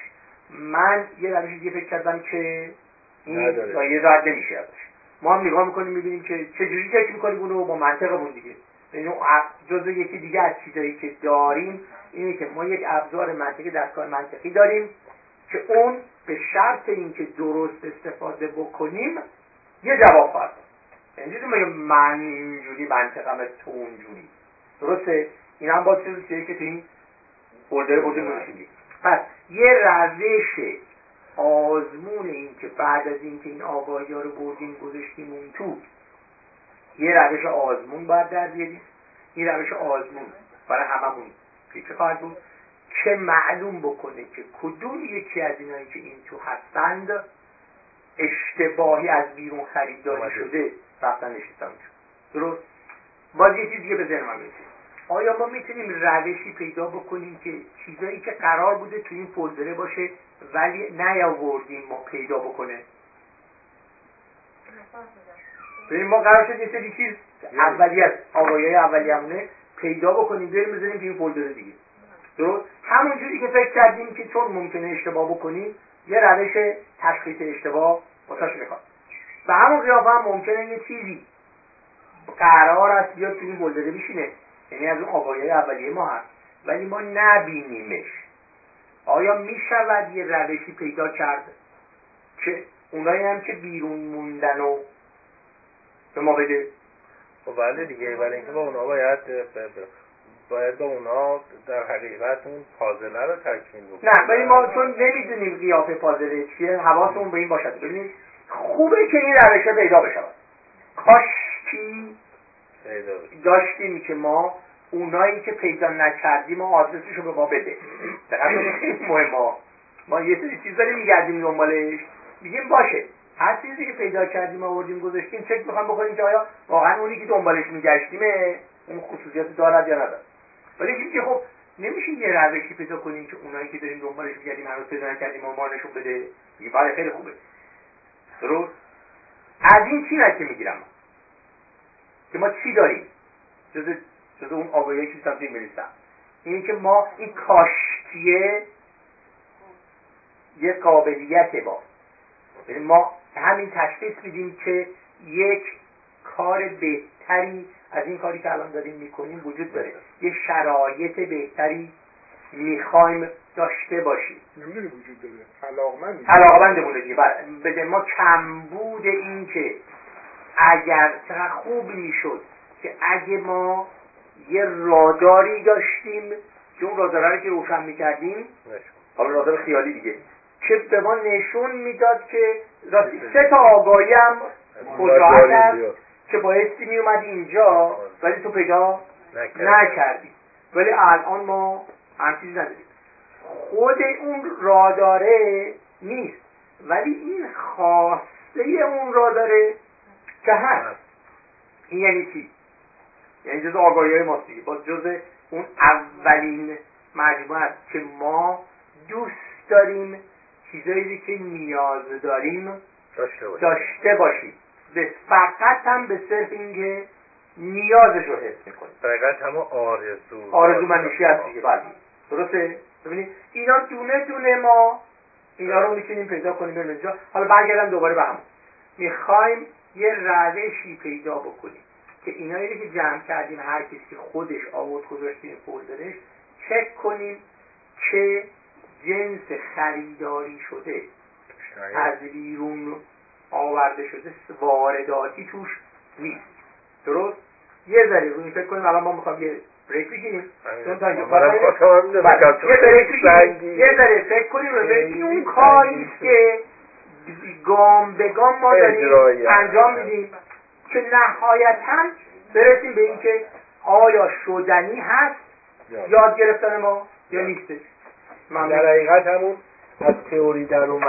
من یه روش دیگه فکر کردم که این لایی رد نمیشه ازش. ما هم نگاه می‌کنیم می‌بینیم که چجوری فکر می‌کنیم اونو با منطقمون دیگه. یعنی جزء یکی دیگه از چیزایی که داریم اینه که ما یک ابزار منطقی دستگاه منطقی داریم که اون به شرط اینکه درست استفاده بکنیم یه جواب خواهد یعنی میگه من اینجوری منطقم تو اونجوری درسته؟ این هم با چیزی که تو این بودیم پس یه روش آزمون این که بعد از اینکه این آگاهی ها رو بردیم گذاشتیم اون تو یه روش آزمون باید در بیاریم. این روش آزمون برای هممون چه خواهد بود. که معلوم بکنه که کدوم یکی از اینایی که این تو هستند اشتباهی از بیرون خریداری شده رفتن نشستن درست؟ باز یه چیز دیگه به ذهن من آیا ما می‌تونیم روشی پیدا بکنیم که چیزایی که قرار بوده تو این فولدره باشه ولی نیاوردیم ما پیدا بکنه؟ ببین ما قرار شد یه سری چیز اولیت آقایای اولیمونه پیدا بکنیم بریم بزنیم تو این فولدر دیگه. درست؟ همون جوری که فکر کردیم که چون ممکنه اشتباه بکنیم یه روش تشخیص اشتباه واسش می‌خواد. به همون قیافه هم ممکنه یه چیزی قرار است بیاد تو این فولدره بشینه. یعنی از اون آقایای اولیه ما هست. ولی ما نبینیمش. آیا می‌شود یه روشی پیدا کرد که اونایی هم که بیرون موندن و به ما بده خب بله دیگه ولی اینکه با اونا باید باید با اونا در حقیقت اون پازله رو تکمیل بکنیم. نه ولی ما چون نمی‌دونیم قیافه پازله چیه حواسمون به این باشد. ببینید خوبه که این روشه پیدا بشود کاشکی داشتیم که ما اونایی که پیدا نکردیم و آدرسش رو به ما بده. خیلی مهم ما یه سری چیز داریم میگردیم دنبالش. میگیم باشه. هر چیزی که پیدا کردیم آوردیم گذاشتیم چک می‌خوام بکنیم که آیا واقعا اونی که دنبالش میگشتیم اون خصوصیت دارد یا ندارد. ولی که خب نمیشه یه روشی پیدا کنیم که اونایی که داریم دنبالش میگردیم هنوز پیدا نکردیم و ما نشون بده. میگه بله خیلی خوبه. درست؟ از این چی نکه می‌گیرم؟ که ما چی داریم؟ جز جز اون آگاهی که سمتی میریستم اینه که ما این کاشتیه یه قابلیت با یعنی ما همین تشخیص میدیم که یک کار بهتری از این کاری که الان داریم می‌کنیم وجود داره. یه شرایط بهتری می‌خوایم داشته باشیم. نمی‌دونی وجود داره. علاقمندی. علاقمندمونه دیگه بله. بده ما کمبود این که اگر چقدر خوب می‌شد که اگه ما یه راداری داشتیم که اون راداره رو که روشن می‌کردیم حالا رادار خیالی دیگه. که به ما نشون می‌داد که راستی سه تا آگاهی هم هست که بایستی میومدی اینجا ولی تو پیدا نکردی. ولی الان ما هم چیزی نداریم خود اون راداره نیست. ولی این خواسته اون راداره که هست. این یعنی چی؟ یعنی جز آگاهی های ماست دیگه. باز جز اون اولین مجموعه است که ما دوست داریم چیزایی که نیاز داریم داشته باشیم. داشته باشیم. به فقط هم به صرف اینکه نیازش رو حس می‌کنیم. دقیقت همه آرزو. آرزو منشی هست دیگه بله. درسته؟ ببینید اینا دونه دونه ما اینا رو می‌تونیم پیدا کنیم بریم اینجا. حالا برگردم دوباره به هم می‌خوایم یه روشی پیدا بکنیم که اینایی رو که جمع کردیم هر کسی که خودش آورد گذاشت این فولدرش چک کنیم که جنس خریداری شده از بیرون آورده شده وارداتی توش نیست. درست؟ یه ذره روی فکر کنیم الان ما می‌خوام یه بریک بگیریم. چون تا بله. یه ذره فکر کنیم رو اون کاری که گام به گام ما داریم انجام. میدیم. که نهایتا برسیم به اینکه آیا شدنی هست؟ یا. یاد گرفتن ما یا نیستش؟ در ممنون حقیقت همون از تئوری در